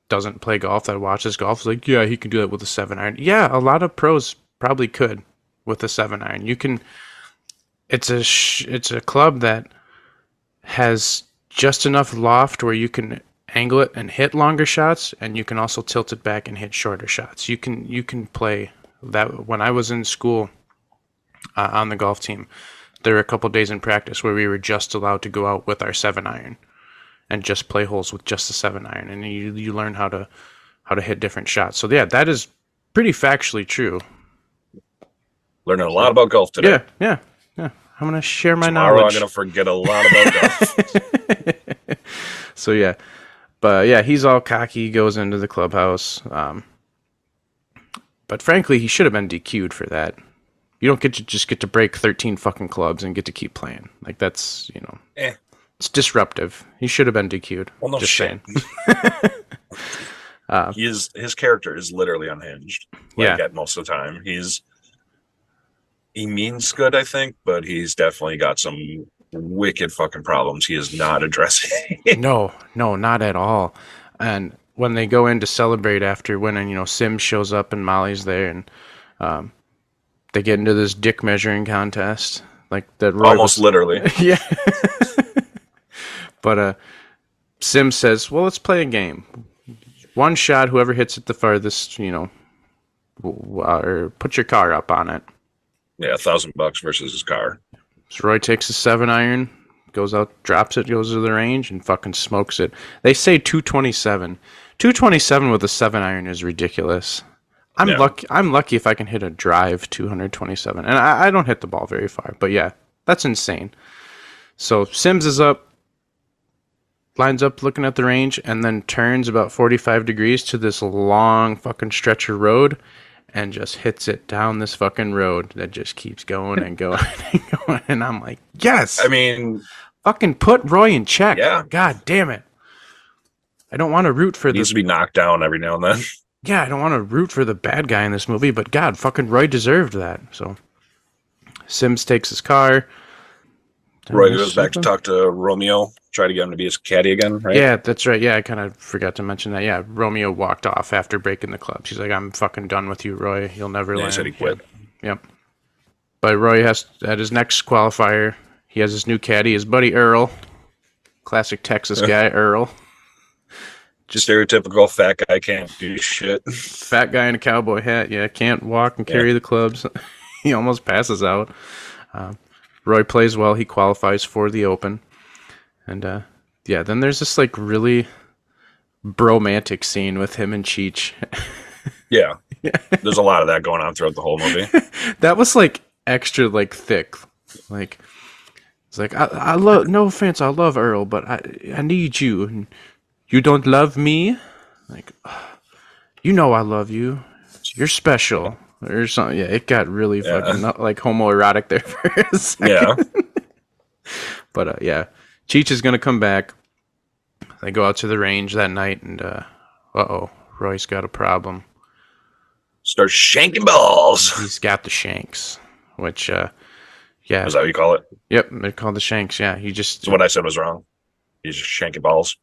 [SPEAKER 3] doesn't play golf that watches golf, like, yeah, he can do that with a seven iron. Yeah, a lot of pros probably could with a seven iron. You can. It's a sh- it's a club that has just enough loft where you can angle it and hit longer shots, and you can also tilt it back and hit shorter shots. You can you can play that. When I was in school uh, on the golf team, there were a couple days in practice where we were just allowed to go out with our seven iron and just play holes with just the seven iron, and you you learn how to how to hit different shots. So yeah, that is pretty factually true.
[SPEAKER 2] Learning a lot about golf today.
[SPEAKER 3] Yeah, yeah, yeah. I'm gonna share my
[SPEAKER 2] Tomorrow
[SPEAKER 3] knowledge.
[SPEAKER 2] I'm gonna forget a lot about golf.
[SPEAKER 3] So yeah, but yeah, he's all cocky, goes into the clubhouse. Um, but frankly, he should have been DQ'd for that. You don't get to just get to break 13 fucking clubs and get to keep playing. Like that's you know,
[SPEAKER 2] Eh.
[SPEAKER 3] it's disruptive. He should have been DQ'd.
[SPEAKER 2] Well, no
[SPEAKER 3] just
[SPEAKER 2] shit.
[SPEAKER 3] saying.
[SPEAKER 2] he is his character is literally unhinged. Like
[SPEAKER 3] Yeah.
[SPEAKER 2] at most of the time. He's he means good, I think, but he's definitely got some wicked fucking problems he is not addressing.
[SPEAKER 3] no, no, not at all. And when they go in to celebrate after winning, you know, Sim shows up and Molly's there, and um, they get into this dick measuring contest, like that. Roy
[SPEAKER 2] Almost
[SPEAKER 3] was-
[SPEAKER 2] literally.
[SPEAKER 3] yeah. but uh, Sim says, "Well, let's play a game. One shot. Whoever hits it the farthest, you know, uh, or put your car up on it."
[SPEAKER 2] Yeah, a thousand bucks versus his car.
[SPEAKER 3] So Roy takes a seven iron, goes out, drops it, goes to the range, and fucking smokes it. They say 227. 227 with a seven iron is ridiculous. I'm
[SPEAKER 2] Yeah.
[SPEAKER 3] lucky. I'm lucky if I can hit a drive 227, and I, I don't hit the ball very far. But yeah, that's insane. So Sims is up, lines up looking at the range, and then turns about 45 degrees to this long fucking stretch of road, and just hits it down this fucking road that just keeps going and going and going. And I'm like, yes,
[SPEAKER 2] I mean,
[SPEAKER 3] fucking put Roy in check.
[SPEAKER 2] Yeah.
[SPEAKER 3] God damn it. I don't want to root for
[SPEAKER 2] he needs to be knocked down every now and then.
[SPEAKER 3] yeah, I don't want to root for the bad guy in this movie, but God, fucking Roy deserved that. So Sims takes his car.
[SPEAKER 2] Roy goes back to talk to Romeo, try to get him to be his caddy again, right?
[SPEAKER 3] Yeah, that's right. Yeah, I kind of forgot to mention that. Yeah, Romeo walked off after breaking the club. She's like, "I'm fucking done with you, Roy. You'll never
[SPEAKER 2] Yeah, he
[SPEAKER 3] land."
[SPEAKER 2] said he quit.
[SPEAKER 3] Yep. But Roy has at his next qualifier, he has his new caddy, his buddy Earl, classic Texas guy Earl,
[SPEAKER 2] Just stereotypical fat guy can't do shit.
[SPEAKER 3] fat guy in a cowboy hat. Yeah, can't walk and carry the clubs. he almost passes out. Um, Roy plays well. He qualifies for the Open, and uh, yeah, then there's this like really bromantic scene with him and Cheech.
[SPEAKER 2] Yeah. There's a lot of that going on throughout the whole movie.
[SPEAKER 3] that was like extra like thick like it's like i, I love no offense i love earl but i i need you and you don't love me like you know i love you you're special or something yeah it got really
[SPEAKER 2] Yeah.
[SPEAKER 3] fucking not, like homoerotic there for a second
[SPEAKER 2] Yeah.
[SPEAKER 3] but uh, yeah cheech is gonna come back they go out to the range that night and uh uh-oh roy's got a problem
[SPEAKER 2] Start shanking balls.
[SPEAKER 3] he's got the shanks which uh yeah
[SPEAKER 2] Is that what you call it?
[SPEAKER 3] Yep, they're called the Shanks. Yeah, he just
[SPEAKER 2] So what I said was wrong. He's just shanking balls.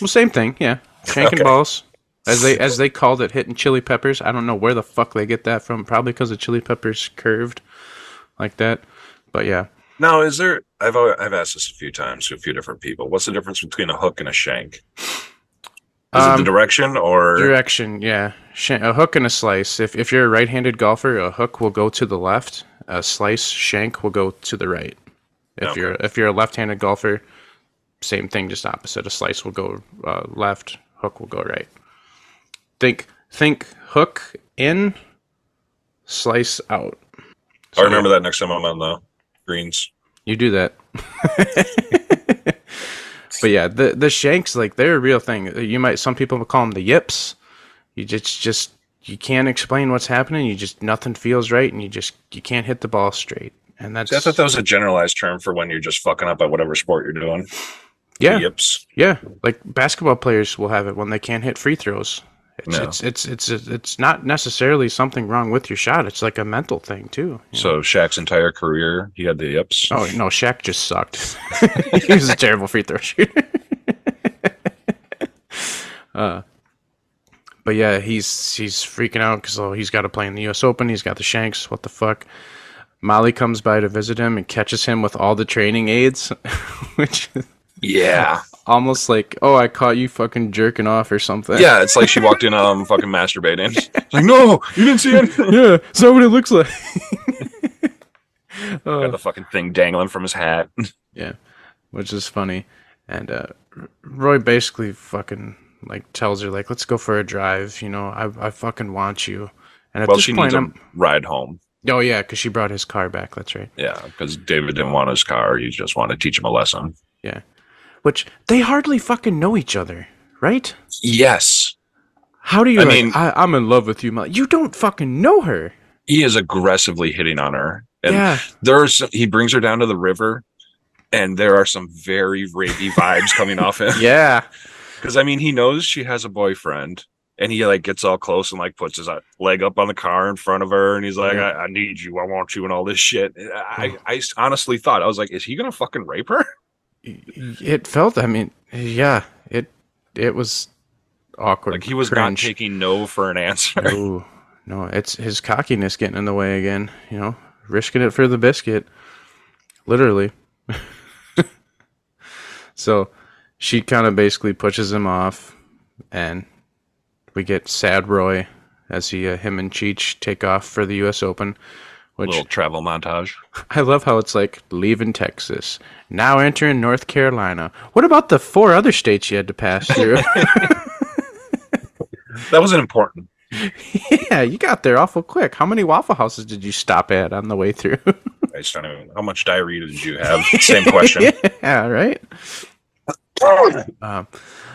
[SPEAKER 3] well, same thing. Yeah, shanking
[SPEAKER 2] Okay.
[SPEAKER 3] balls, as they as they called it, hitting chili peppers. I don't know where the fuck they get that from. Probably because the chili peppers curved like that. But yeah,
[SPEAKER 2] Now, is there? I've I've asked this a few times to a few different people. What's the difference between a hook and a shank? Is it
[SPEAKER 3] Um,
[SPEAKER 2] the direction or?
[SPEAKER 3] direction. Yeah, Sh- a hook and a slice. If if you're a right-handed golfer, a hook will go to the left. A slice shank will go to the right. If
[SPEAKER 2] Okay.
[SPEAKER 3] you're if you're a left-handed golfer, same thing, just opposite. A slice will go uh, left, hook will go right. Think think hook in, slice out.
[SPEAKER 2] I remember that next time I'm on the greens.
[SPEAKER 3] You do that. but yeah, the the shanks like they're a real thing. You might some people call them the yips. You just just you can't explain what's happening. You just nothing feels right, and you just you can't hit the ball straight. And that's
[SPEAKER 2] See, I thought that was a generalized term for when you're just fucking up at whatever sport you're doing.
[SPEAKER 3] yeah
[SPEAKER 2] Yips.
[SPEAKER 3] yeah. Like basketball players will have it when they can't hit free throws. It's
[SPEAKER 2] No.
[SPEAKER 3] it's, it's it's it's not necessarily something wrong with your shot. It's like a mental thing too. you know?
[SPEAKER 2] So Shaq's entire career, he had the yips.
[SPEAKER 3] Oh no, Shaq just sucked. he was a terrible free throw shooter. uh, but yeah, he's he's freaking out because oh, he's got to play in the U.S. Open. He's got the Shanks. What the fuck? Molly comes by to visit him and catches him with all the training aids, which
[SPEAKER 2] Yeah.
[SPEAKER 3] Almost like, oh, I caught you fucking jerking off or something.
[SPEAKER 2] Yeah, it's like she walked in um fucking masturbating. It's like, no, you didn't see anything.
[SPEAKER 3] yeah. Is that what it looks like?
[SPEAKER 2] Got the fucking thing dangling from his hat.
[SPEAKER 3] Yeah, which is funny. And uh, Roy basically fucking like tells her like, "Let's go for a drive." You know, I I fucking want you. And at
[SPEAKER 2] Well,
[SPEAKER 3] this
[SPEAKER 2] she
[SPEAKER 3] point,
[SPEAKER 2] needs a
[SPEAKER 3] I'm
[SPEAKER 2] ride home.
[SPEAKER 3] oh yeah, because she brought his car back. That's right.
[SPEAKER 2] Yeah, because David didn't want his car. He just wanted to teach him a lesson.
[SPEAKER 3] Yeah, which they hardly fucking know each other, right?
[SPEAKER 2] Yes.
[SPEAKER 3] How do you?
[SPEAKER 2] I
[SPEAKER 3] like,
[SPEAKER 2] mean-
[SPEAKER 3] I, I'm in love with you. Mel-" You don't fucking know her.
[SPEAKER 2] He is aggressively hitting on her. And
[SPEAKER 3] yeah,
[SPEAKER 2] there's he brings her down to the river and there are some very rapey vibes coming off him.
[SPEAKER 3] yeah,
[SPEAKER 2] Because I mean, he knows she has a boyfriend, and he like gets all close and like puts his uh, leg up on the car in front of her, and he's like. I, "I need you, I want you," and all this shit. I, I honestly thought I was like, "Is he gonna fucking rape her?"
[SPEAKER 3] it felt. I mean, yeah, it it was awkward.
[SPEAKER 2] Like he was not taking no for an answer.
[SPEAKER 3] No, no, it's his cockiness getting in the way again. You know, risking it for the biscuit, literally. so she kind of basically pushes him off, and we get sad Roy as he, uh, him and Cheech take off for the U.S. Open. Which
[SPEAKER 2] Little travel montage.
[SPEAKER 3] I love how it's like leaving Texas, now entering North Carolina. What about the four other states you had to pass through?
[SPEAKER 2] That wasn't important.
[SPEAKER 3] yeah, you got there awful quick. How many Waffle Houses did you stop at on the way through?
[SPEAKER 2] I just don't even. How much diarrhea did you have? Same question.
[SPEAKER 3] yeah, right. Um,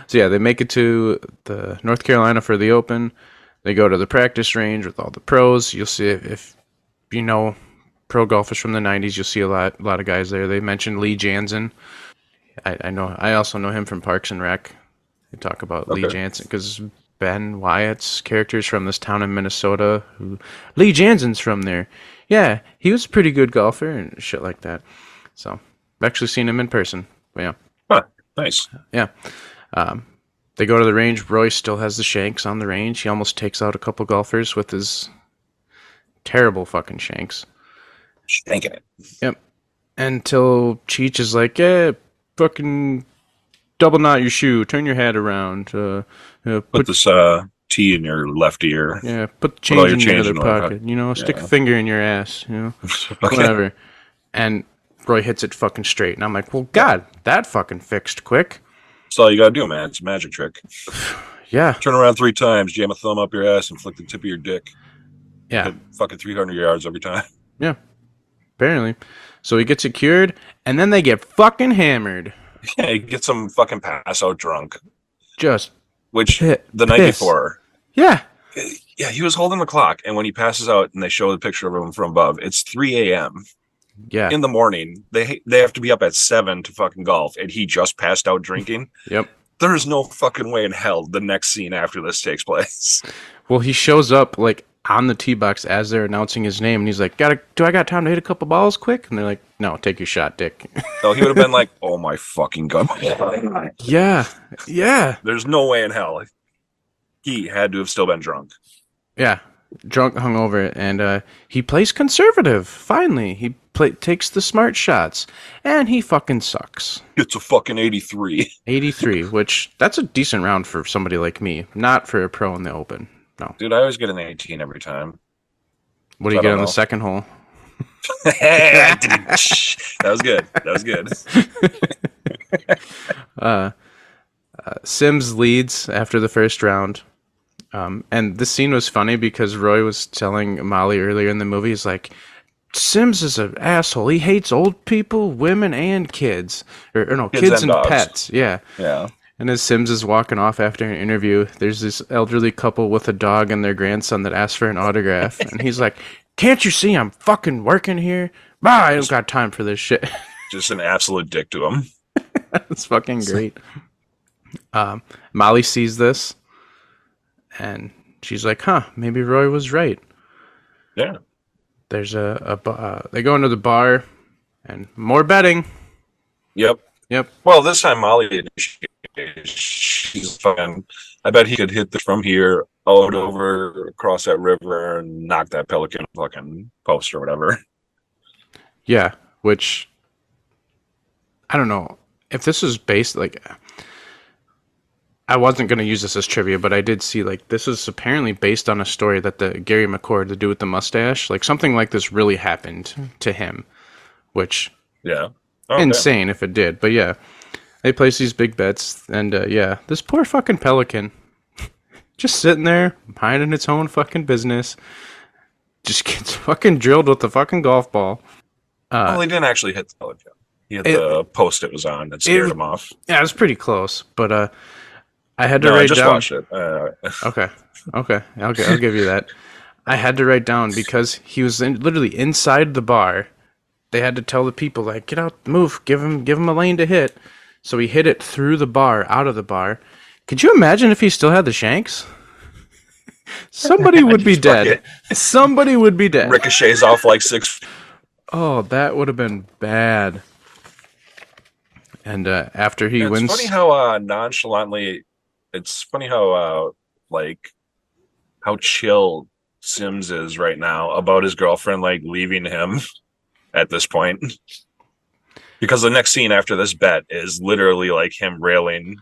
[SPEAKER 3] so yeah, they make it to the North Carolina for the Open. They go to the practice range with all the pros. You'll see if, if you know pro golfers from the '90s. You'll see a lot, a lot of guys there. They mentioned Lee Janzen. I, I know. I also know him from Parks and Rec. They talk about Lee
[SPEAKER 2] Okay.
[SPEAKER 3] Janzen because Ben Wyatt's characters from this town in Minnesota. Who Lee Janzen's from there. Yeah, he was a pretty good golfer and shit like that. So I've actually seen him in person. But yeah.
[SPEAKER 2] Huh, nice.
[SPEAKER 3] Yeah. Um, they go to the range. Roy still has the shanks on the range. He almost takes out a couple golfers with his terrible fucking shanks.
[SPEAKER 2] Shanking it.
[SPEAKER 3] Yep. Until Cheech is like, yeah, fucking double knot your shoe, turn your head around, uh, uh,
[SPEAKER 2] Put
[SPEAKER 3] put
[SPEAKER 2] this uh, tee in your left ear.
[SPEAKER 3] yeah, put the change
[SPEAKER 2] your
[SPEAKER 3] in your other
[SPEAKER 2] in the other
[SPEAKER 3] pocket. You know, stick a finger in your ass. You know,
[SPEAKER 2] Okay.
[SPEAKER 3] whatever. And Roy hits it fucking straight, and I'm like, well, God, that fucking fixed quick.
[SPEAKER 2] That's all you gotta do, man. It's a magic trick.
[SPEAKER 3] Yeah,
[SPEAKER 2] Turn around three times, jam a thumb up your ass, and flick the tip of your dick.
[SPEAKER 3] Yeah.
[SPEAKER 2] Fucking 300 yards every time.
[SPEAKER 3] Yeah, apparently. So he gets it cured, and then they get fucking hammered.
[SPEAKER 2] Yeah, you get some fucking pass out drunk.
[SPEAKER 3] Just
[SPEAKER 2] Which
[SPEAKER 3] Pi-
[SPEAKER 2] the night
[SPEAKER 3] piss.
[SPEAKER 2] before,
[SPEAKER 3] yeah,
[SPEAKER 2] yeah, he was holding the clock, and when he passes out, and they show the picture of him from above, it's 3 a.m.
[SPEAKER 3] yeah,
[SPEAKER 2] in the morning. They they have to be up at seven to fucking golf, and he just passed out drinking.
[SPEAKER 3] yep.
[SPEAKER 2] There is no fucking way in hell the next scene after this takes place.
[SPEAKER 3] Well, he shows up like on the tee box as they're announcing his name, and he's like, "Got Do I got time to hit a couple balls quick?" And they're like, "No, take your shot, Dick."
[SPEAKER 2] So he would have been like, "Oh my fucking god!"
[SPEAKER 3] yeah, yeah,
[SPEAKER 2] There's no way in hell he had to have still been drunk.
[SPEAKER 3] yeah. Drunk, hungover, and uh, he plays conservative. Finally, he play- takes the smart shots, and he fucking sucks.
[SPEAKER 2] It's a fucking 83.
[SPEAKER 3] 83, which that's a decent round for somebody like me, not for a pro in the open. No.
[SPEAKER 2] Dude, I always get an 18 every time.
[SPEAKER 3] What do you
[SPEAKER 2] I
[SPEAKER 3] get on the second hole?
[SPEAKER 2] that was good. That was good.
[SPEAKER 3] Uh, uh, Sims leads after the first round. Um, and this scene was funny because Roy was telling Molly earlier in the movie, he's like, Sims is an asshole. He hates old people, women, and kids. Or, or no,
[SPEAKER 2] Kids
[SPEAKER 3] kids,
[SPEAKER 2] and
[SPEAKER 3] and, pets. Yeah.
[SPEAKER 2] Yeah.
[SPEAKER 3] And as Sims is walking off after an interview, there's this elderly couple with a dog and their grandson that asks for an autograph. and he's like, Can't you see I'm fucking working here? Bah, I don't got time for this shit.
[SPEAKER 2] Just an absolute dick to him.
[SPEAKER 3] it's fucking great. Um, Molly sees this and she's like, huh, maybe Roy was right.
[SPEAKER 2] Yeah.
[SPEAKER 3] There's a, a uh, they go into the bar and more betting.
[SPEAKER 2] Yep.
[SPEAKER 3] Yep.
[SPEAKER 2] Well, this time Molly initiated. She's fucking. I bet he could hit this from here out over across that river and knock that pelican fucking post or whatever.
[SPEAKER 3] Yeah, which I don't know if this is based like I wasn't going to use this as trivia, but I did see like this is apparently based on a story that the Gary McCord, the dude with the mustache, like something like this really happened to him, which
[SPEAKER 2] Yeah. Oh, yeah.
[SPEAKER 3] insane if it did. But yeah, they place these big bets, and uh, yeah, this poor fucking pelican, just sitting there minding its own fucking business, just gets fucking drilled with the fucking golf ball.
[SPEAKER 2] well, he didn't actually hit the pelican. He hit
[SPEAKER 3] It-
[SPEAKER 2] the post it was on that scared
[SPEAKER 3] It-
[SPEAKER 2] him off.
[SPEAKER 3] Yeah, it was pretty close, but uh, I had to
[SPEAKER 2] No, I
[SPEAKER 3] write
[SPEAKER 2] just
[SPEAKER 3] down.
[SPEAKER 2] watched it. Uh,
[SPEAKER 3] Okay, okay, I'll, I'll give you that. I had to write down because he was in, literally inside the bar. They had to tell the people like, "Get out, move, give him, give him a lane to hit." So he hit it through the bar, out of the bar. Could you imagine if he still had the shanks? Somebody would be dead. Somebody would be dead.
[SPEAKER 2] ricochets off like six.
[SPEAKER 3] Oh, that would have been bad. And uh, after he wins.
[SPEAKER 2] It's
[SPEAKER 3] wins,
[SPEAKER 2] funny how uh, nonchalantly it's funny how uh like how chill Sims is right now about his girlfriend like leaving him at this point. Because the next scene after this bet is literally like him railing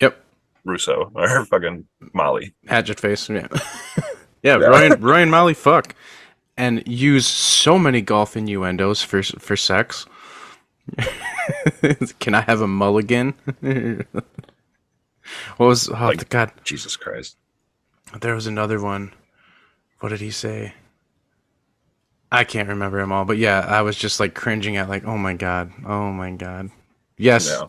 [SPEAKER 3] Yep.
[SPEAKER 2] Russo or fucking Molly.
[SPEAKER 3] Hatchet face. Yeah. yeah, and, Roy and Molly fuck. And use so many golf innuendos for for sex. Can I have a mulligan? what was oh
[SPEAKER 2] Like-
[SPEAKER 3] god?
[SPEAKER 2] Jesus Christ.
[SPEAKER 3] There was another one. What did he say? I can't remember them all, but yeah, I was just like cringing at like, oh my god, oh my god. Yes,
[SPEAKER 2] Yeah.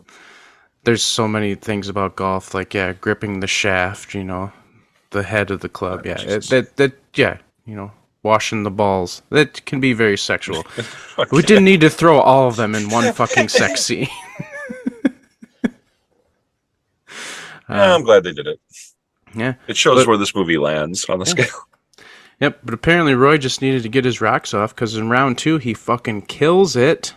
[SPEAKER 3] there's so many things about golf, like yeah, gripping the shaft, you know, the head of the club,
[SPEAKER 2] Oh,
[SPEAKER 3] yeah, it, that that yeah, you know, washing the balls. That can be very sexual. We didn't need to throw all of them in one fucking sex scene.
[SPEAKER 2] Yeah, I'm glad they did it.
[SPEAKER 3] yeah.
[SPEAKER 2] It shows
[SPEAKER 3] But-
[SPEAKER 2] where this movie lands on the scale.
[SPEAKER 3] Yep, but apparently Roy just needed to get his rocks off because in round two he fucking kills it.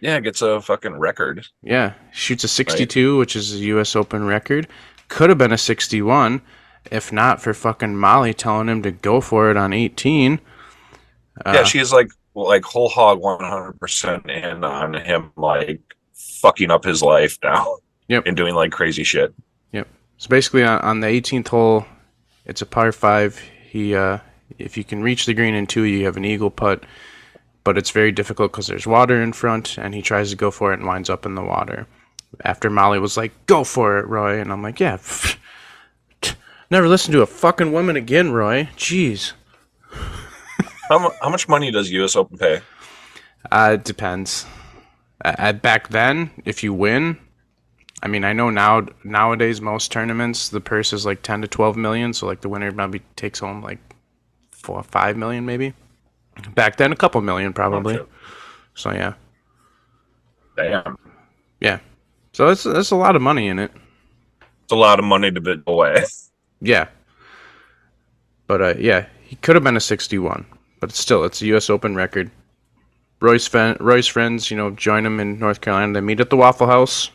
[SPEAKER 2] Yeah, gets a fucking record.
[SPEAKER 3] Yeah, shoots a 62, which is a U.S. Open record. Could have been a 61, if not for fucking Molly telling him to go for it on 18. Uh,
[SPEAKER 2] yeah, she's like like whole hog 100% in on him like fucking up his life now.
[SPEAKER 3] Yep.
[SPEAKER 2] And doing like crazy shit. Yep.
[SPEAKER 3] So basically, on, on the 18th hole, it's a par five. He, uh, if you can reach the green in two, you have an eagle putt. But it's very difficult because there's water in front, and he tries to go for it and winds up in the water. After Molly was like, "Go for it, Roy," and I'm like, "Yeah." Never listen to a fucking woman again, Roy. Jeez.
[SPEAKER 2] How, how much money does US Open pay?
[SPEAKER 3] Uh, it depends. Uh, back then, if you win, I mean, I know now nowadays most tournaments the purse is like ten to twelve million, so like the winner maybe takes home like four, five million, maybe. Back then, a couple million probably. So yeah,
[SPEAKER 2] Damn.
[SPEAKER 3] yeah. So it's that's a lot of money in it.
[SPEAKER 2] It's a lot of money to bid away.
[SPEAKER 3] Yeah. But uh, yeah, he could have been a sixty-one, but still, it's a U.S. Open record. Roy's, Roy's friends, you know, join him in North Carolina. They meet at the Waffle House.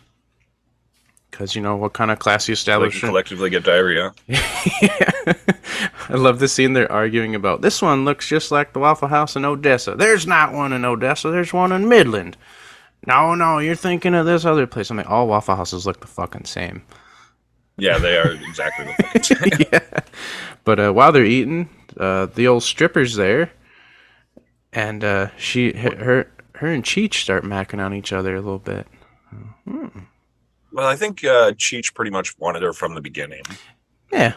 [SPEAKER 3] Because, you know, what kind of classy establishment?
[SPEAKER 2] collectively get diarrhea.
[SPEAKER 3] I love the scene they're arguing about. This one looks just like the Waffle House in Odessa. There's not one in Odessa. There's one in Midland. No, no, you're thinking of this other place. I'm like, all Waffle Houses look the fucking same.
[SPEAKER 2] Yeah, they are exactly the fucking same.
[SPEAKER 3] yeah. But uh, while they're eating, uh, the old stripper's there, and uh, she, her, her and Cheech start macking on each other a little bit.
[SPEAKER 2] Well, I think uh, Cheech pretty much wanted her from the beginning.
[SPEAKER 3] Yeah,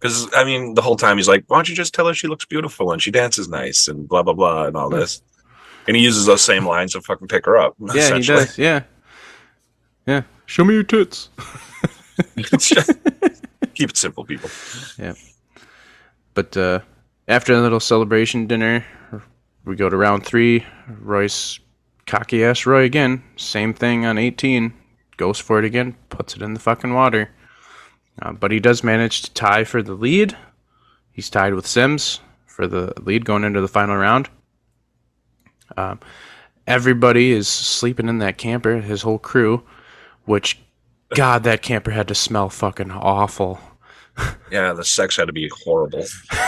[SPEAKER 2] Because, I mean, the whole time he's like, why don't you just tell her she looks beautiful and she dances nice and blah, blah, blah, and all this. And he uses those same lines to fucking pick her up.
[SPEAKER 3] yeah, he does. Yeah, yeah. Show me your tits.
[SPEAKER 2] Keep it simple, people. Yeah.
[SPEAKER 3] But uh, after a little celebration dinner, we go to round three. Royce, cocky ass Roy again. Same thing on 18. Goes for it again. Puts it in the fucking water. Uh, but he does manage to tie for the lead. He's tied with Sims for the lead going into the final round. Um, everybody is sleeping in that camper, his whole crew, which, God, that camper had to smell fucking awful.
[SPEAKER 2] Yeah, the sex had to be horrible.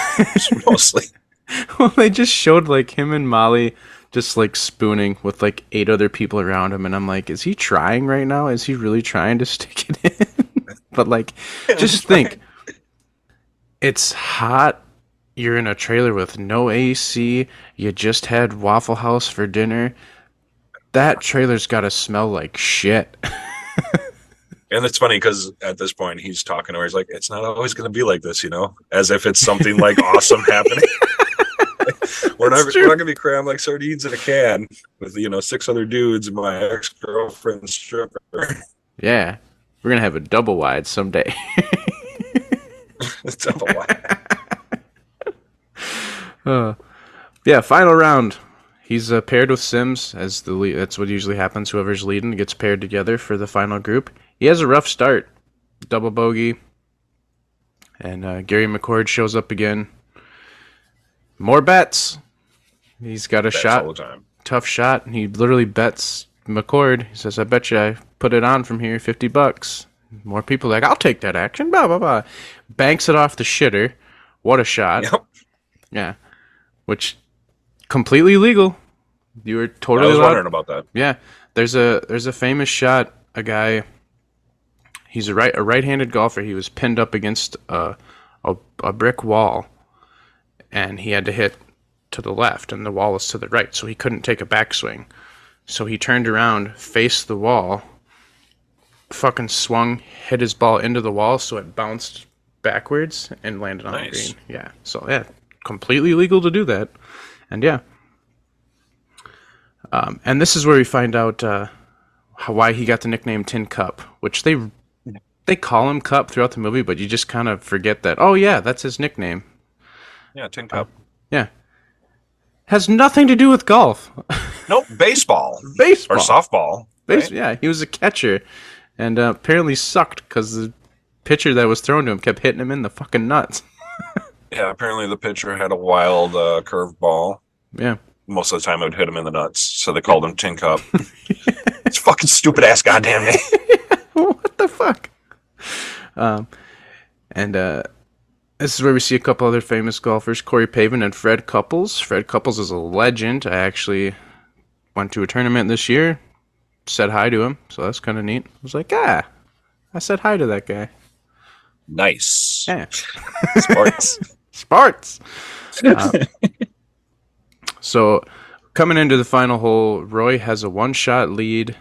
[SPEAKER 2] Mostly.
[SPEAKER 3] well, they just showed like him and Molly just like spooning with like eight other people around him, and I'm like, is he trying right now? Is he really trying to stick it in? But like, just think, it's hot. You're in a trailer with no AC. You just had Waffle House for dinner. That trailer's got to smell like shit.
[SPEAKER 2] And it's funny because at this point he's talking to her. He's like, "It's not always going to be like this, you know," as if it's something like awesome happening. we're not we're not going to be crammed like sardines in a can with you know six other dudes and my ex girlfriend stripper.
[SPEAKER 3] yeah, we're gonna have a double wide someday.
[SPEAKER 2] Double wide.
[SPEAKER 3] Uh, yeah, final round. He's uh, paired with Sims as the lead. That's what usually happens. Whoever's leading gets paired together for the final group. He has a rough start, double bogey, and uh, Gary McCord shows up again. More bets. He's got a
[SPEAKER 2] That's
[SPEAKER 3] shot,
[SPEAKER 2] all the time.
[SPEAKER 3] tough shot, and he literally bets McCord. He says, "I bet you I put it on from here, fifty bucks." More people like, I'll take that action. Blah blah blah. Banks it off the shitter. What a shot.
[SPEAKER 2] Yep.
[SPEAKER 3] Yeah. Which completely legal. You were
[SPEAKER 2] I
[SPEAKER 3] totally
[SPEAKER 2] was
[SPEAKER 3] allowed-
[SPEAKER 2] wondering about that.
[SPEAKER 3] Yeah, there's a there's a famous shot. A guy, he's a right a right-handed golfer. He was pinned up against a, a a brick wall, and he had to hit to the left, and the wall was to the right, so he couldn't take a backswing. So he turned around, faced the wall, fucking swung, hit his ball into the wall, so it bounced backwards and landed on
[SPEAKER 2] Nice.
[SPEAKER 3] the green. Yeah, so yeah, completely legal to do that, and yeah. Um, and this is where we find out uh, how, why he got the nickname Tin Cup, which they they call him Cup throughout the movie, but you just kind of forget that. Oh yeah, that's his nickname.
[SPEAKER 2] Yeah, tin cup.
[SPEAKER 3] Yeah, has nothing to do with golf,
[SPEAKER 2] Nope, baseball
[SPEAKER 3] baseball,
[SPEAKER 2] or softball.
[SPEAKER 3] Base-
[SPEAKER 2] right?
[SPEAKER 3] Yeah, he was a catcher, and uh, apparently sucked because the pitcher that was thrown to him kept hitting him in the fucking nuts.
[SPEAKER 2] Yeah, apparently the pitcher had a wild uh, curved ball.
[SPEAKER 3] Yeah,
[SPEAKER 2] Most of the time it would hit him in the nuts, so they called him Tin Cup. it's fucking stupid ass goddamn name.
[SPEAKER 3] what the fuck? Um, and uh, this is where we see a couple other famous golfers, Corey Pavin and Fred Couples. Fred Couples is a legend. I actually went to a tournament this year, said hi to him, so that's kind of neat. I was like, ah, I said hi to that guy.
[SPEAKER 2] Nice.
[SPEAKER 3] Yeah,
[SPEAKER 2] Sports.
[SPEAKER 3] sports. Um, so coming into the final hole, Roy has a one-shot lead.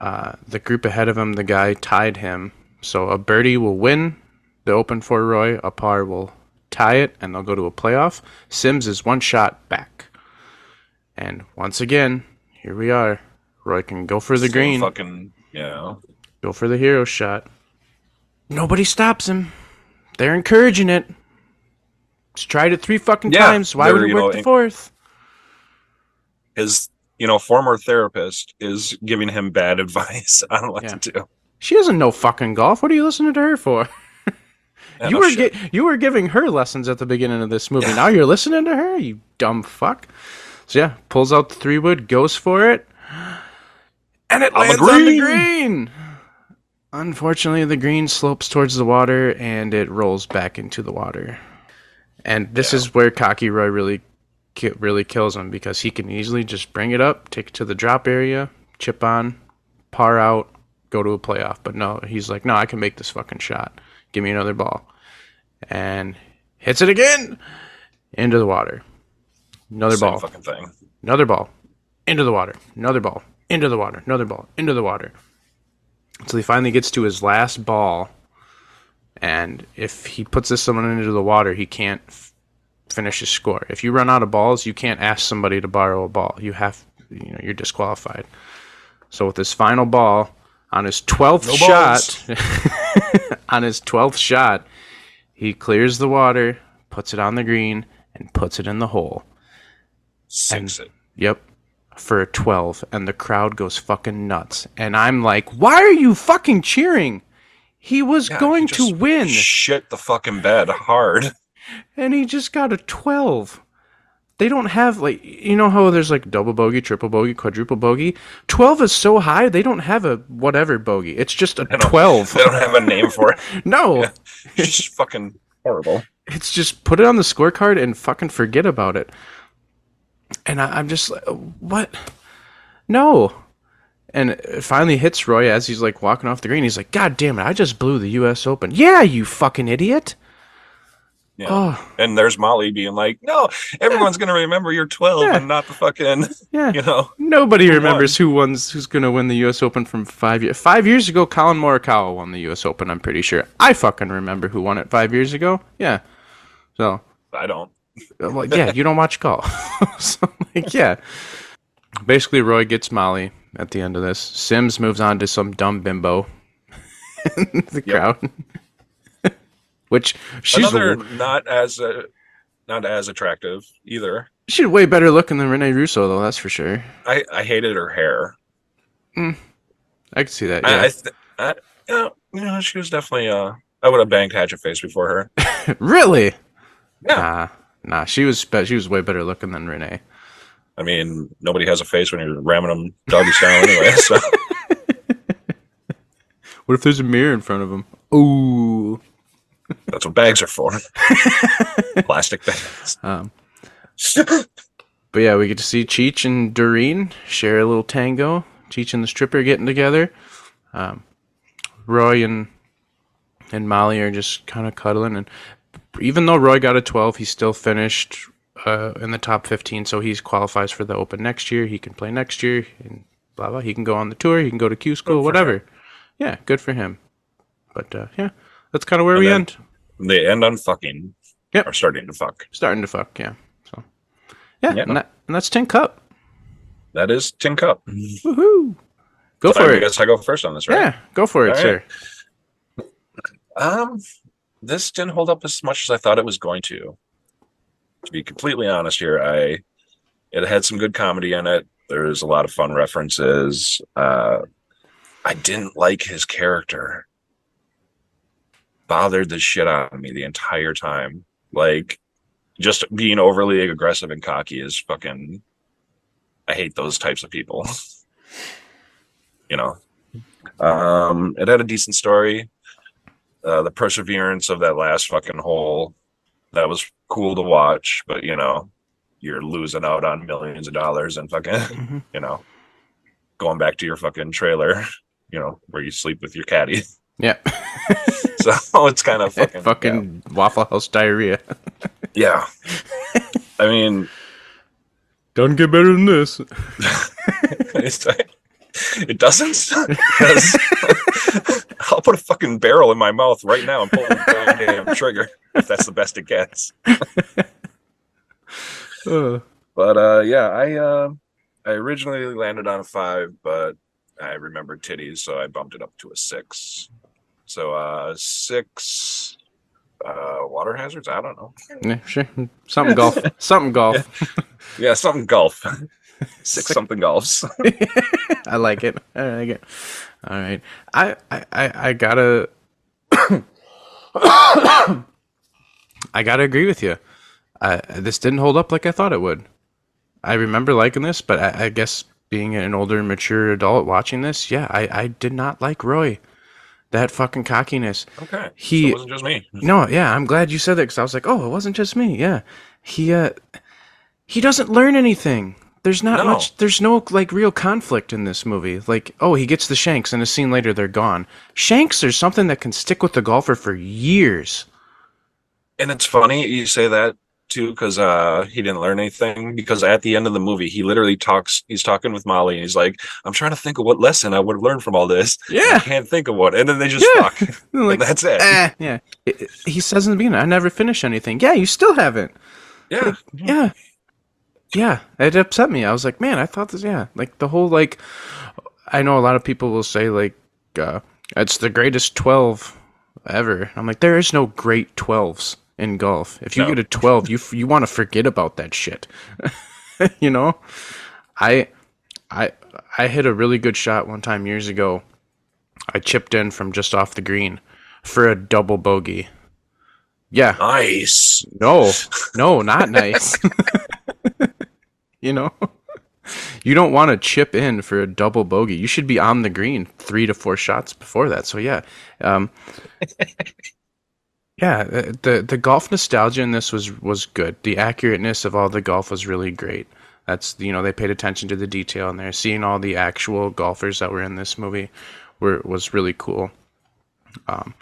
[SPEAKER 3] Uh, the group ahead of him, the guy tied him. So a birdie will win the Open for Roy. A par will tie it, and they'll go to a playoff. Sims is one shot back. And once again, here we are. Roy can go for the
[SPEAKER 2] Still
[SPEAKER 3] green,
[SPEAKER 2] Fucking yeah.
[SPEAKER 3] go for the hero shot. Nobody stops him. They're encouraging it. He's tried it three fucking
[SPEAKER 2] Yeah,
[SPEAKER 3] times. Why would it work
[SPEAKER 2] know,
[SPEAKER 3] the fourth?
[SPEAKER 2] His you know former therapist is giving him bad advice on what
[SPEAKER 3] Yeah.
[SPEAKER 2] to do.
[SPEAKER 3] She doesn't know fucking golf. What are you listening to her for? You were gi- you were giving her lessons at the beginning of this movie. Now you're listening to her, you dumb fuck. So yeah, pulls out the three wood, goes for it, and it
[SPEAKER 2] On the
[SPEAKER 3] lands on the
[SPEAKER 2] green.
[SPEAKER 3] green. Unfortunately, the green slopes towards the water and it rolls back into the water. And this is where Cocky Roy really, ki- really kills him because he can easily just bring it up, take it to the drop area, chip on, par out, go to a playoff. But no, he's like, no, I can make this fucking shot. Give me another ball. And hits it again into the water. Another
[SPEAKER 2] Same
[SPEAKER 3] ball.
[SPEAKER 2] fucking thing.
[SPEAKER 3] Another ball. Into the water. Another ball. Into the water. Another ball. Into the water. So he finally gets to his last ball. And if he puts this someone into the water, he can't f- finish his score. If you run out of balls, you can't ask somebody to borrow a ball. You have, you know, you're disqualified. So with his final ball on his 12th
[SPEAKER 2] No
[SPEAKER 3] shot, on his 12th shot, he clears the water, puts it on the green, and puts it in the hole.
[SPEAKER 2] Sinks it.
[SPEAKER 3] Yep. For a 12. And the crowd goes fucking nuts. And I'm like, why are you fucking cheering? He was
[SPEAKER 2] Yeah,
[SPEAKER 3] going
[SPEAKER 2] he
[SPEAKER 3] to win.
[SPEAKER 2] Shit the fucking bed hard.
[SPEAKER 3] and he just got a 12. They don't have, like, you know how there's like double bogey, triple bogey, quadruple bogey? 12 is so high, they don't have a whatever bogey. It's just a
[SPEAKER 2] don't-
[SPEAKER 3] 12.
[SPEAKER 2] They don't have a name for it.
[SPEAKER 3] no.
[SPEAKER 2] It's just fucking horrible.
[SPEAKER 3] It's just put it on the scorecard and fucking forget about it. And I, I'm just like, what? No. And it finally hits Roy as he's like walking off the green. He's like, God damn it, I just blew the U.S. Open. Yeah, you fucking idiot.
[SPEAKER 2] Yeah.
[SPEAKER 3] Oh,
[SPEAKER 2] And there's Molly being like, "No, everyone's gonna remember you're 12
[SPEAKER 3] Yeah.
[SPEAKER 2] and not the fucking,
[SPEAKER 3] yeah.
[SPEAKER 2] you know."
[SPEAKER 3] Nobody
[SPEAKER 2] won?
[SPEAKER 3] remembers who won, who's going to win the U.S. Open from five years. Five years ago, Collin Morikawa won the U.S. Open. I'm pretty sure. I fucking remember who won it five years ago. Yeah. So
[SPEAKER 2] I don't.
[SPEAKER 3] I'm like, yeah, you don't watch golf. so I'm like, yeah. Basically, Roy gets Molly at the end of this. Sims moves on to some dumb bimbo in the crowd. Which she's
[SPEAKER 2] Another not as uh, not as attractive either.
[SPEAKER 3] she's way better looking than Rene Russo, though. That's for sure.
[SPEAKER 2] I I hated her hair.
[SPEAKER 3] I could see that.
[SPEAKER 2] I,
[SPEAKER 3] Yeah.
[SPEAKER 2] I, th- I you know, you know, she was definitely uh I would have banged Hatchet Face before her.
[SPEAKER 3] really?
[SPEAKER 2] Yeah.
[SPEAKER 3] Nah, nah. She was she was way better looking than Rene.
[SPEAKER 2] I mean, nobody has a face when you're ramming them doggy style anyway. So
[SPEAKER 3] What if there's a mirror in front of them? Ooh.
[SPEAKER 2] That's what bags are for. Plastic bags.
[SPEAKER 3] Um, but yeah, we get to see Cheech and Doreen share a little tango. Cheech and the stripper getting together. Um, Roy and and Molly are just kind of cuddling, and even though Roy got a twelve, he still finished uh, in the top fifteen, so he qualifies for the Open next year. He can play next year, and blah blah. He can go on the tour. He can go to Q school, whatever. Yeah, good for him. But uh, yeah, that's kind of where
[SPEAKER 2] And
[SPEAKER 3] we end.
[SPEAKER 2] they end on fucking.
[SPEAKER 3] Yep.
[SPEAKER 2] Or starting to fuck.
[SPEAKER 3] Starting to fuck, yeah. So yeah,
[SPEAKER 2] Yeah.
[SPEAKER 3] And, that, and that's Tin Cup.
[SPEAKER 2] That is Tin Cup.
[SPEAKER 3] Woohoo! Go
[SPEAKER 2] So
[SPEAKER 3] for
[SPEAKER 2] I
[SPEAKER 3] it.
[SPEAKER 2] guess I go first on this, right?
[SPEAKER 3] Yeah, go for it,
[SPEAKER 2] All
[SPEAKER 3] sir.
[SPEAKER 2] Um, this didn't hold up as much as I thought it was going to. To be completely honest here, I it had some good comedy in it. There's a lot of fun references. Uh, I didn't like his character. Bothered the shit out of me the entire time. Like, just being overly aggressive and cocky is fucking. I hate those types of people. you know. Um, it had a decent story uh, the perseverance of that last fucking hole that was cool to watch but you know you're losing out on millions of dollars and fucking
[SPEAKER 3] Mhm.
[SPEAKER 2] you know going back to your fucking trailer you know where you sleep with your caddy
[SPEAKER 3] Yeah.
[SPEAKER 2] so it's kind of fucking
[SPEAKER 3] Fucking Waffle House diarrhea.
[SPEAKER 2] yeah, yeah. i mean
[SPEAKER 3] Doesn't get better than this.
[SPEAKER 2] it doesn't i'll put a fucking barrel in my mouth right now and pull the damn trigger if that's the best it gets
[SPEAKER 3] Uh,
[SPEAKER 2] But uh, yeah, I uh, I originally landed on a five, but I remembered titties, so I bumped it up to a six. So uh, six uh, water hazards. I don't know.
[SPEAKER 3] yeah, sure. Something golf. Something golf.
[SPEAKER 2] Yeah, something golf. six something golfs.
[SPEAKER 3] I like it. I like it. All right. I I I, I gotta. I gotta agree with you. I, this didn't hold up like I thought it would. I remember liking this, but I, I guess being an older, mature adult watching this, yeah, I, I did not like Roy. That fucking cockiness.
[SPEAKER 2] Okay,
[SPEAKER 3] He-
[SPEAKER 2] so it wasn't just me.
[SPEAKER 3] No, yeah, I'm glad you said that because I was like, oh, it wasn't just me. Yeah, he uh, he doesn't learn anything. There's not
[SPEAKER 2] No.
[SPEAKER 3] much. There's no like real conflict in this movie. Like, oh, he gets the shanks, and a scene later they're gone. Shanks are something that can stick with the golfer for years.
[SPEAKER 2] And it's funny you say that too, because uh, he didn't learn anything. Because at the end of the movie, he literally talks. He's talking with Molly, and he's like, "I'm trying to think of what lesson I would have learned from all this.
[SPEAKER 3] yeah I
[SPEAKER 2] can't think of one." And then they just
[SPEAKER 3] Yeah.
[SPEAKER 2] fuck.
[SPEAKER 3] like
[SPEAKER 2] that's it.
[SPEAKER 3] eh, yeah. He says in the beginning, "I never finish anything." Yeah, you still haven't.
[SPEAKER 2] Yeah.
[SPEAKER 3] Yeah. Yeah, it upset me. I was like, man, I thought this, yeah. Like the whole, like, I know a lot of people will say, like, uh, it's the greatest 12 ever. I'm like, there is no great 12s in golf. If you
[SPEAKER 2] No.
[SPEAKER 3] get a 12, you, f- you want to forget about that shit. you know? I, I, I hit a really good shot one time years ago. I chipped in from just off the green for a double bogey. Yeah.
[SPEAKER 2] Nice.
[SPEAKER 3] No, no, not nice. you know, you don't want to chip in for a double bogey. You should be on the green three to four shots before that. So yeah, um, yeah, the, the golf nostalgia in this was was good. The accurateness of all the golf was really great. That's you know they paid attention to the detail in there. Seeing all the actual golfers that were in this movie were was really cool. Um,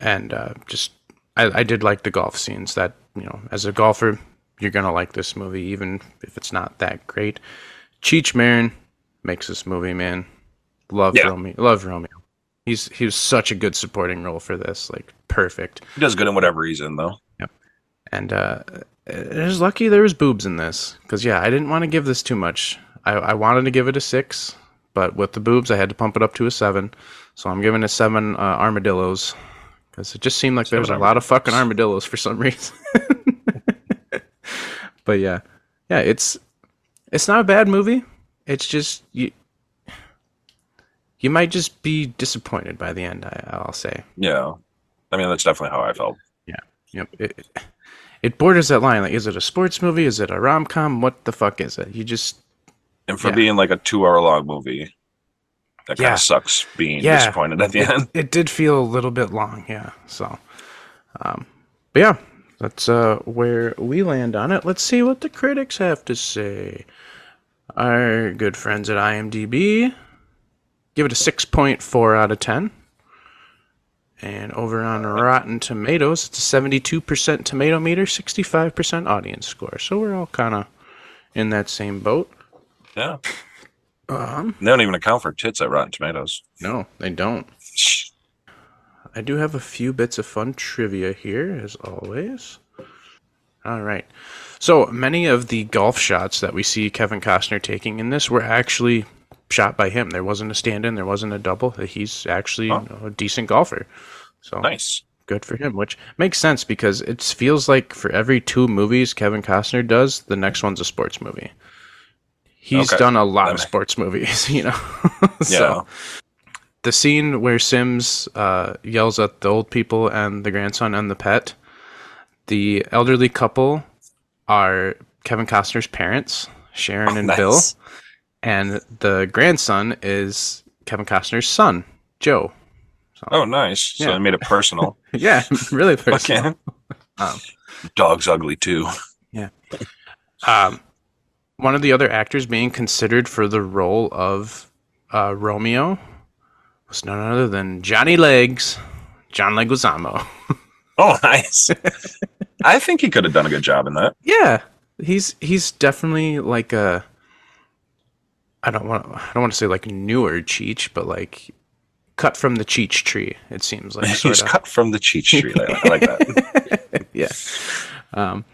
[SPEAKER 3] and uh, just I, I did like the golf scenes. That you know, as a golfer, you're gonna like this movie, even if it's not that great. Cheech Marin makes this movie, man. Love
[SPEAKER 2] Yeah.
[SPEAKER 3] Romeo. Love Romeo. He's he was such a good supporting role for this, like perfect.
[SPEAKER 2] He does good in whatever he's in, though. Yep.
[SPEAKER 3] And uh, it was lucky there was boobs in this, because yeah, I didn't want to give this too much. I, I wanted to give it a six, but with the boobs, I had to pump it up to a seven. So I'm giving it seven uh, armadillos, because it just seemed like there was a lot of fucking armadillos for some reason. but yeah, yeah, it's it's not a bad movie. It's just you you might just be disappointed by the end. I, I'll say.
[SPEAKER 2] Yeah. I mean, that's definitely how I felt. Yeah.
[SPEAKER 3] Yep. It, it- borders that line. Like, is it a sports movie? Is it a rom com? What the fuck is it? You just
[SPEAKER 2] And for
[SPEAKER 3] Yeah.
[SPEAKER 2] being like a two hour long movie, That kind of sucks being
[SPEAKER 3] Yeah.
[SPEAKER 2] disappointed at the
[SPEAKER 3] it,
[SPEAKER 2] end.
[SPEAKER 3] it did feel a little bit long, yeah. So, um, but yeah, that's uh, where we land on it. Let's see what the critics have to say. Our good friends at IMDb give it a 6.4 out of 10. And over on Rotten Tomatoes, it's a 72% tomato meter, 65% audience score. So we're all kind of in that same boat.
[SPEAKER 2] Yeah.
[SPEAKER 3] Um,
[SPEAKER 2] They don't even account for tits at Rotten Tomatoes.
[SPEAKER 3] no, they don't. I do have a few bits of fun trivia here, as always. All right. So many of the golf shots that we see Kevin Costner taking in this were actually shot by him. There wasn't a stand in, there wasn't a double. He's actually
[SPEAKER 2] Huh.
[SPEAKER 3] you know, a decent golfer. So
[SPEAKER 2] Nice.
[SPEAKER 3] good for him, which makes sense because it feels like for every two movies Kevin Costner does, the next one's a sports movie. He's
[SPEAKER 2] Okay.
[SPEAKER 3] done a lot
[SPEAKER 2] That
[SPEAKER 3] of sports movies, you know.
[SPEAKER 2] Yeah.
[SPEAKER 3] so the scene where Sims uh, yells at the old people and the grandson and the pet, the elderly couple are Kevin Costner's parents, Sharon and
[SPEAKER 2] nice.
[SPEAKER 3] Bill, and the grandson is Kevin Costner's son, Joe.
[SPEAKER 2] Oh, nice. So
[SPEAKER 3] Yeah.
[SPEAKER 2] they made it personal.
[SPEAKER 3] Yeah, really personal. Um,
[SPEAKER 2] Dog's ugly too.
[SPEAKER 3] Um, one of the other actors being considered for the role of uh, Romeo was none other than Johnny Legs, John Leguizamo.
[SPEAKER 2] Oh, nice. I think he could have done a good job in that.
[SPEAKER 3] yeah, he's he's definitely like a. I don't want I don't want to say like newer Cheech, but like cut from the Cheech tree. It seems like
[SPEAKER 2] He's cut from the Cheech tree. I, I like that.
[SPEAKER 3] yeah. Um,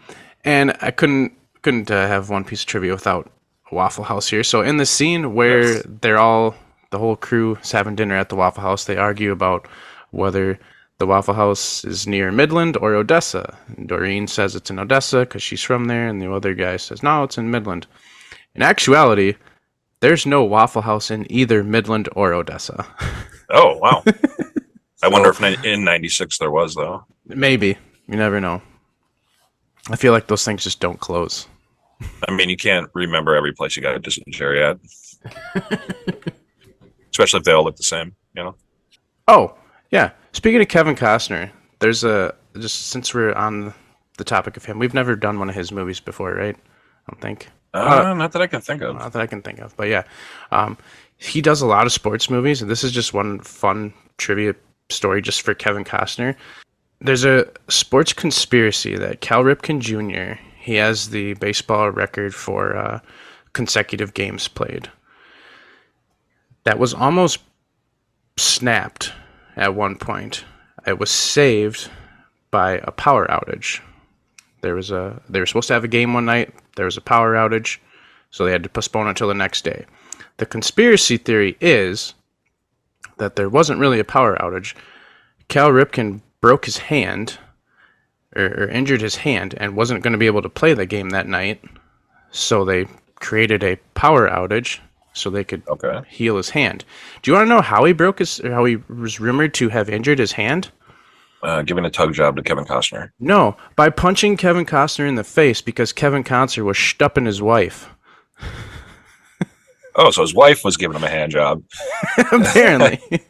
[SPEAKER 3] and I couldn't couldn't uh, have one piece of trivia without Waffle House here. So in the scene where
[SPEAKER 2] Yes.
[SPEAKER 3] they're all the whole crew is having dinner at the Waffle House, they argue about whether the Waffle House is near Midland or Odessa. And Doreen says it's in Odessa because she's from there, and the other guy says no, it's in Midland. In actuality, there's no Waffle House in either Midland or Odessa.
[SPEAKER 2] Oh, wow. I wonder if in 96 there was, though.
[SPEAKER 3] Maybe you never know. I feel like those things just don't close.
[SPEAKER 2] I mean, you can't remember every place you got a dysentery at. Especially if they all look the same, you know?
[SPEAKER 3] Oh, yeah. Speaking of Kevin Costner, there's a just since we're on the topic of him, we've never done one of his movies before, right? I don't think.
[SPEAKER 2] Uh, not that I can think of.
[SPEAKER 3] Not that I can think of, but yeah, um, he does a lot of sports movies, and this is just one fun trivia story just for Kevin Costner. There's a sports conspiracy that Cal Ripken Jr. He has the baseball record for uh, consecutive games played. That was almost snapped at one point. It was saved by a power outage. There was a they were supposed to have a game one night. There was a power outage, so they had to postpone it until the next day. The conspiracy theory is that there wasn't really a power outage. Cal Ripken broke his hand or, or injured his hand and wasn't going to be able to play the game that night. So they created a power outage so they could
[SPEAKER 2] Okay.
[SPEAKER 3] heal his hand. Do you want to know how he broke his how he was rumored to have injured his hand?
[SPEAKER 2] Uh, giving a tug job to Kevin Costner.
[SPEAKER 3] No, by punching Kevin Costner in the face because Kevin Costner was stupping his wife.
[SPEAKER 2] Oh, so his wife was giving him a hand job.
[SPEAKER 3] Apparently.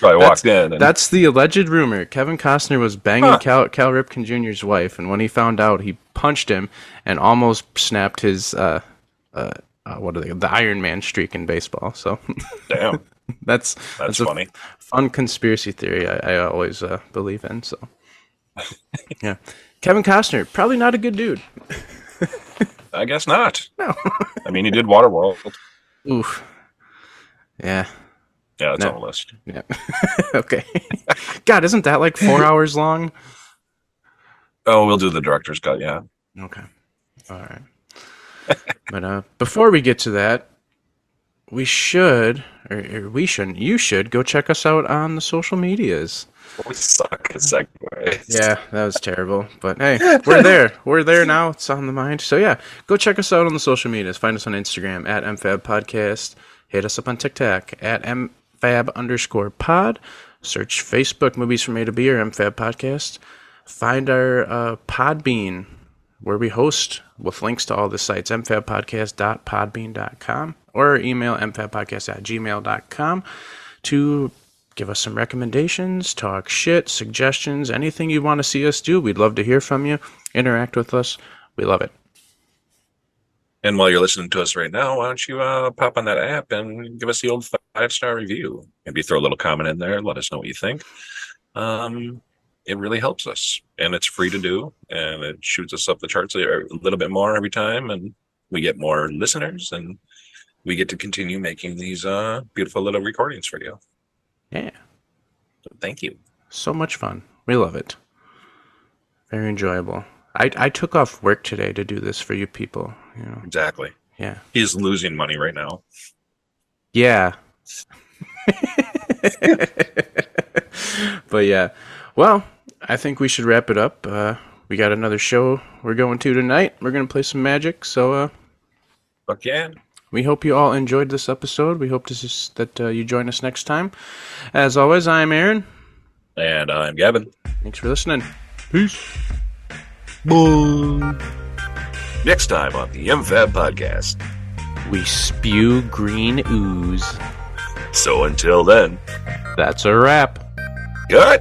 [SPEAKER 2] Probably walked in. And,
[SPEAKER 3] That's the alleged rumor. Kevin Costner was banging
[SPEAKER 2] Huh.
[SPEAKER 3] Cal, Cal Ripken Jr.'s wife, and when he found out, he punched him and almost snapped his uh, uh, uh, what are they? The Iron Man streak in baseball. So
[SPEAKER 2] damn,
[SPEAKER 3] that's
[SPEAKER 2] that's
[SPEAKER 3] a
[SPEAKER 2] funny.
[SPEAKER 3] fun conspiracy theory I, I always uh, believe in. So yeah, Kevin Costner probably not a good dude.
[SPEAKER 2] I guess not.
[SPEAKER 3] No.
[SPEAKER 2] I mean, he did Waterworld.
[SPEAKER 3] Oof. Yeah.
[SPEAKER 2] Yeah, that's
[SPEAKER 3] No.
[SPEAKER 2] on the list.
[SPEAKER 3] Yeah. okay. God, isn't that like four hours long?
[SPEAKER 2] Oh, we'll do the director's cut. Yeah.
[SPEAKER 3] Okay. All right. But uh, before we get to that, we should, or, or we shouldn't, you should go check us out on the social medias.
[SPEAKER 2] We suck at segues.
[SPEAKER 3] Yeah, that was terrible. But hey, we're there. We're there now. It's on the mind. So yeah, go check us out on the social medias. Find us on Instagram at MFAB Podcast. Hit us up on TikTok at MFAB underscore pod. Search Facebook Movies from A to B or MFAB Podcast. Find our uh, Podbean where we host with links to all the sites, mfabpodcast.podbean.com or email mfabpodcast at gmail.com to give us some recommendations, talk shit, suggestions, anything you want to see us do. We'd love to hear from you. Interact with us. We love it.
[SPEAKER 2] And while you're listening to us right now, why don't you uh, pop on that app and give us the old five star review? Maybe throw a little comment in there. Let us know what you think. Um, it really helps us, and it's free to do, and it shoots us up the charts a little bit more every time, and we get more listeners, and we get to continue making these uh, beautiful little recordings for you.
[SPEAKER 3] Yeah.
[SPEAKER 2] So thank you.
[SPEAKER 3] So much fun. We love it. Very enjoyable. I, I took off work today to do this for you people. You know.
[SPEAKER 2] Exactly.
[SPEAKER 3] Yeah.
[SPEAKER 2] He's losing money right now.
[SPEAKER 3] Yeah. but yeah. Well, I think we should wrap it up. Uh, we got another show we're going to tonight. We're going to play some magic. So uh,
[SPEAKER 2] Fuck yeah.
[SPEAKER 3] we hope you all enjoyed this episode. We hope this is, that uh, you join us next time. As always, I'm Aaron.
[SPEAKER 2] And I'm Gavin.
[SPEAKER 3] Thanks for listening. Peace.
[SPEAKER 2] Next time on the MFAB podcast.
[SPEAKER 3] We spew green ooze.
[SPEAKER 2] So until then,
[SPEAKER 3] That's a wrap.
[SPEAKER 2] good.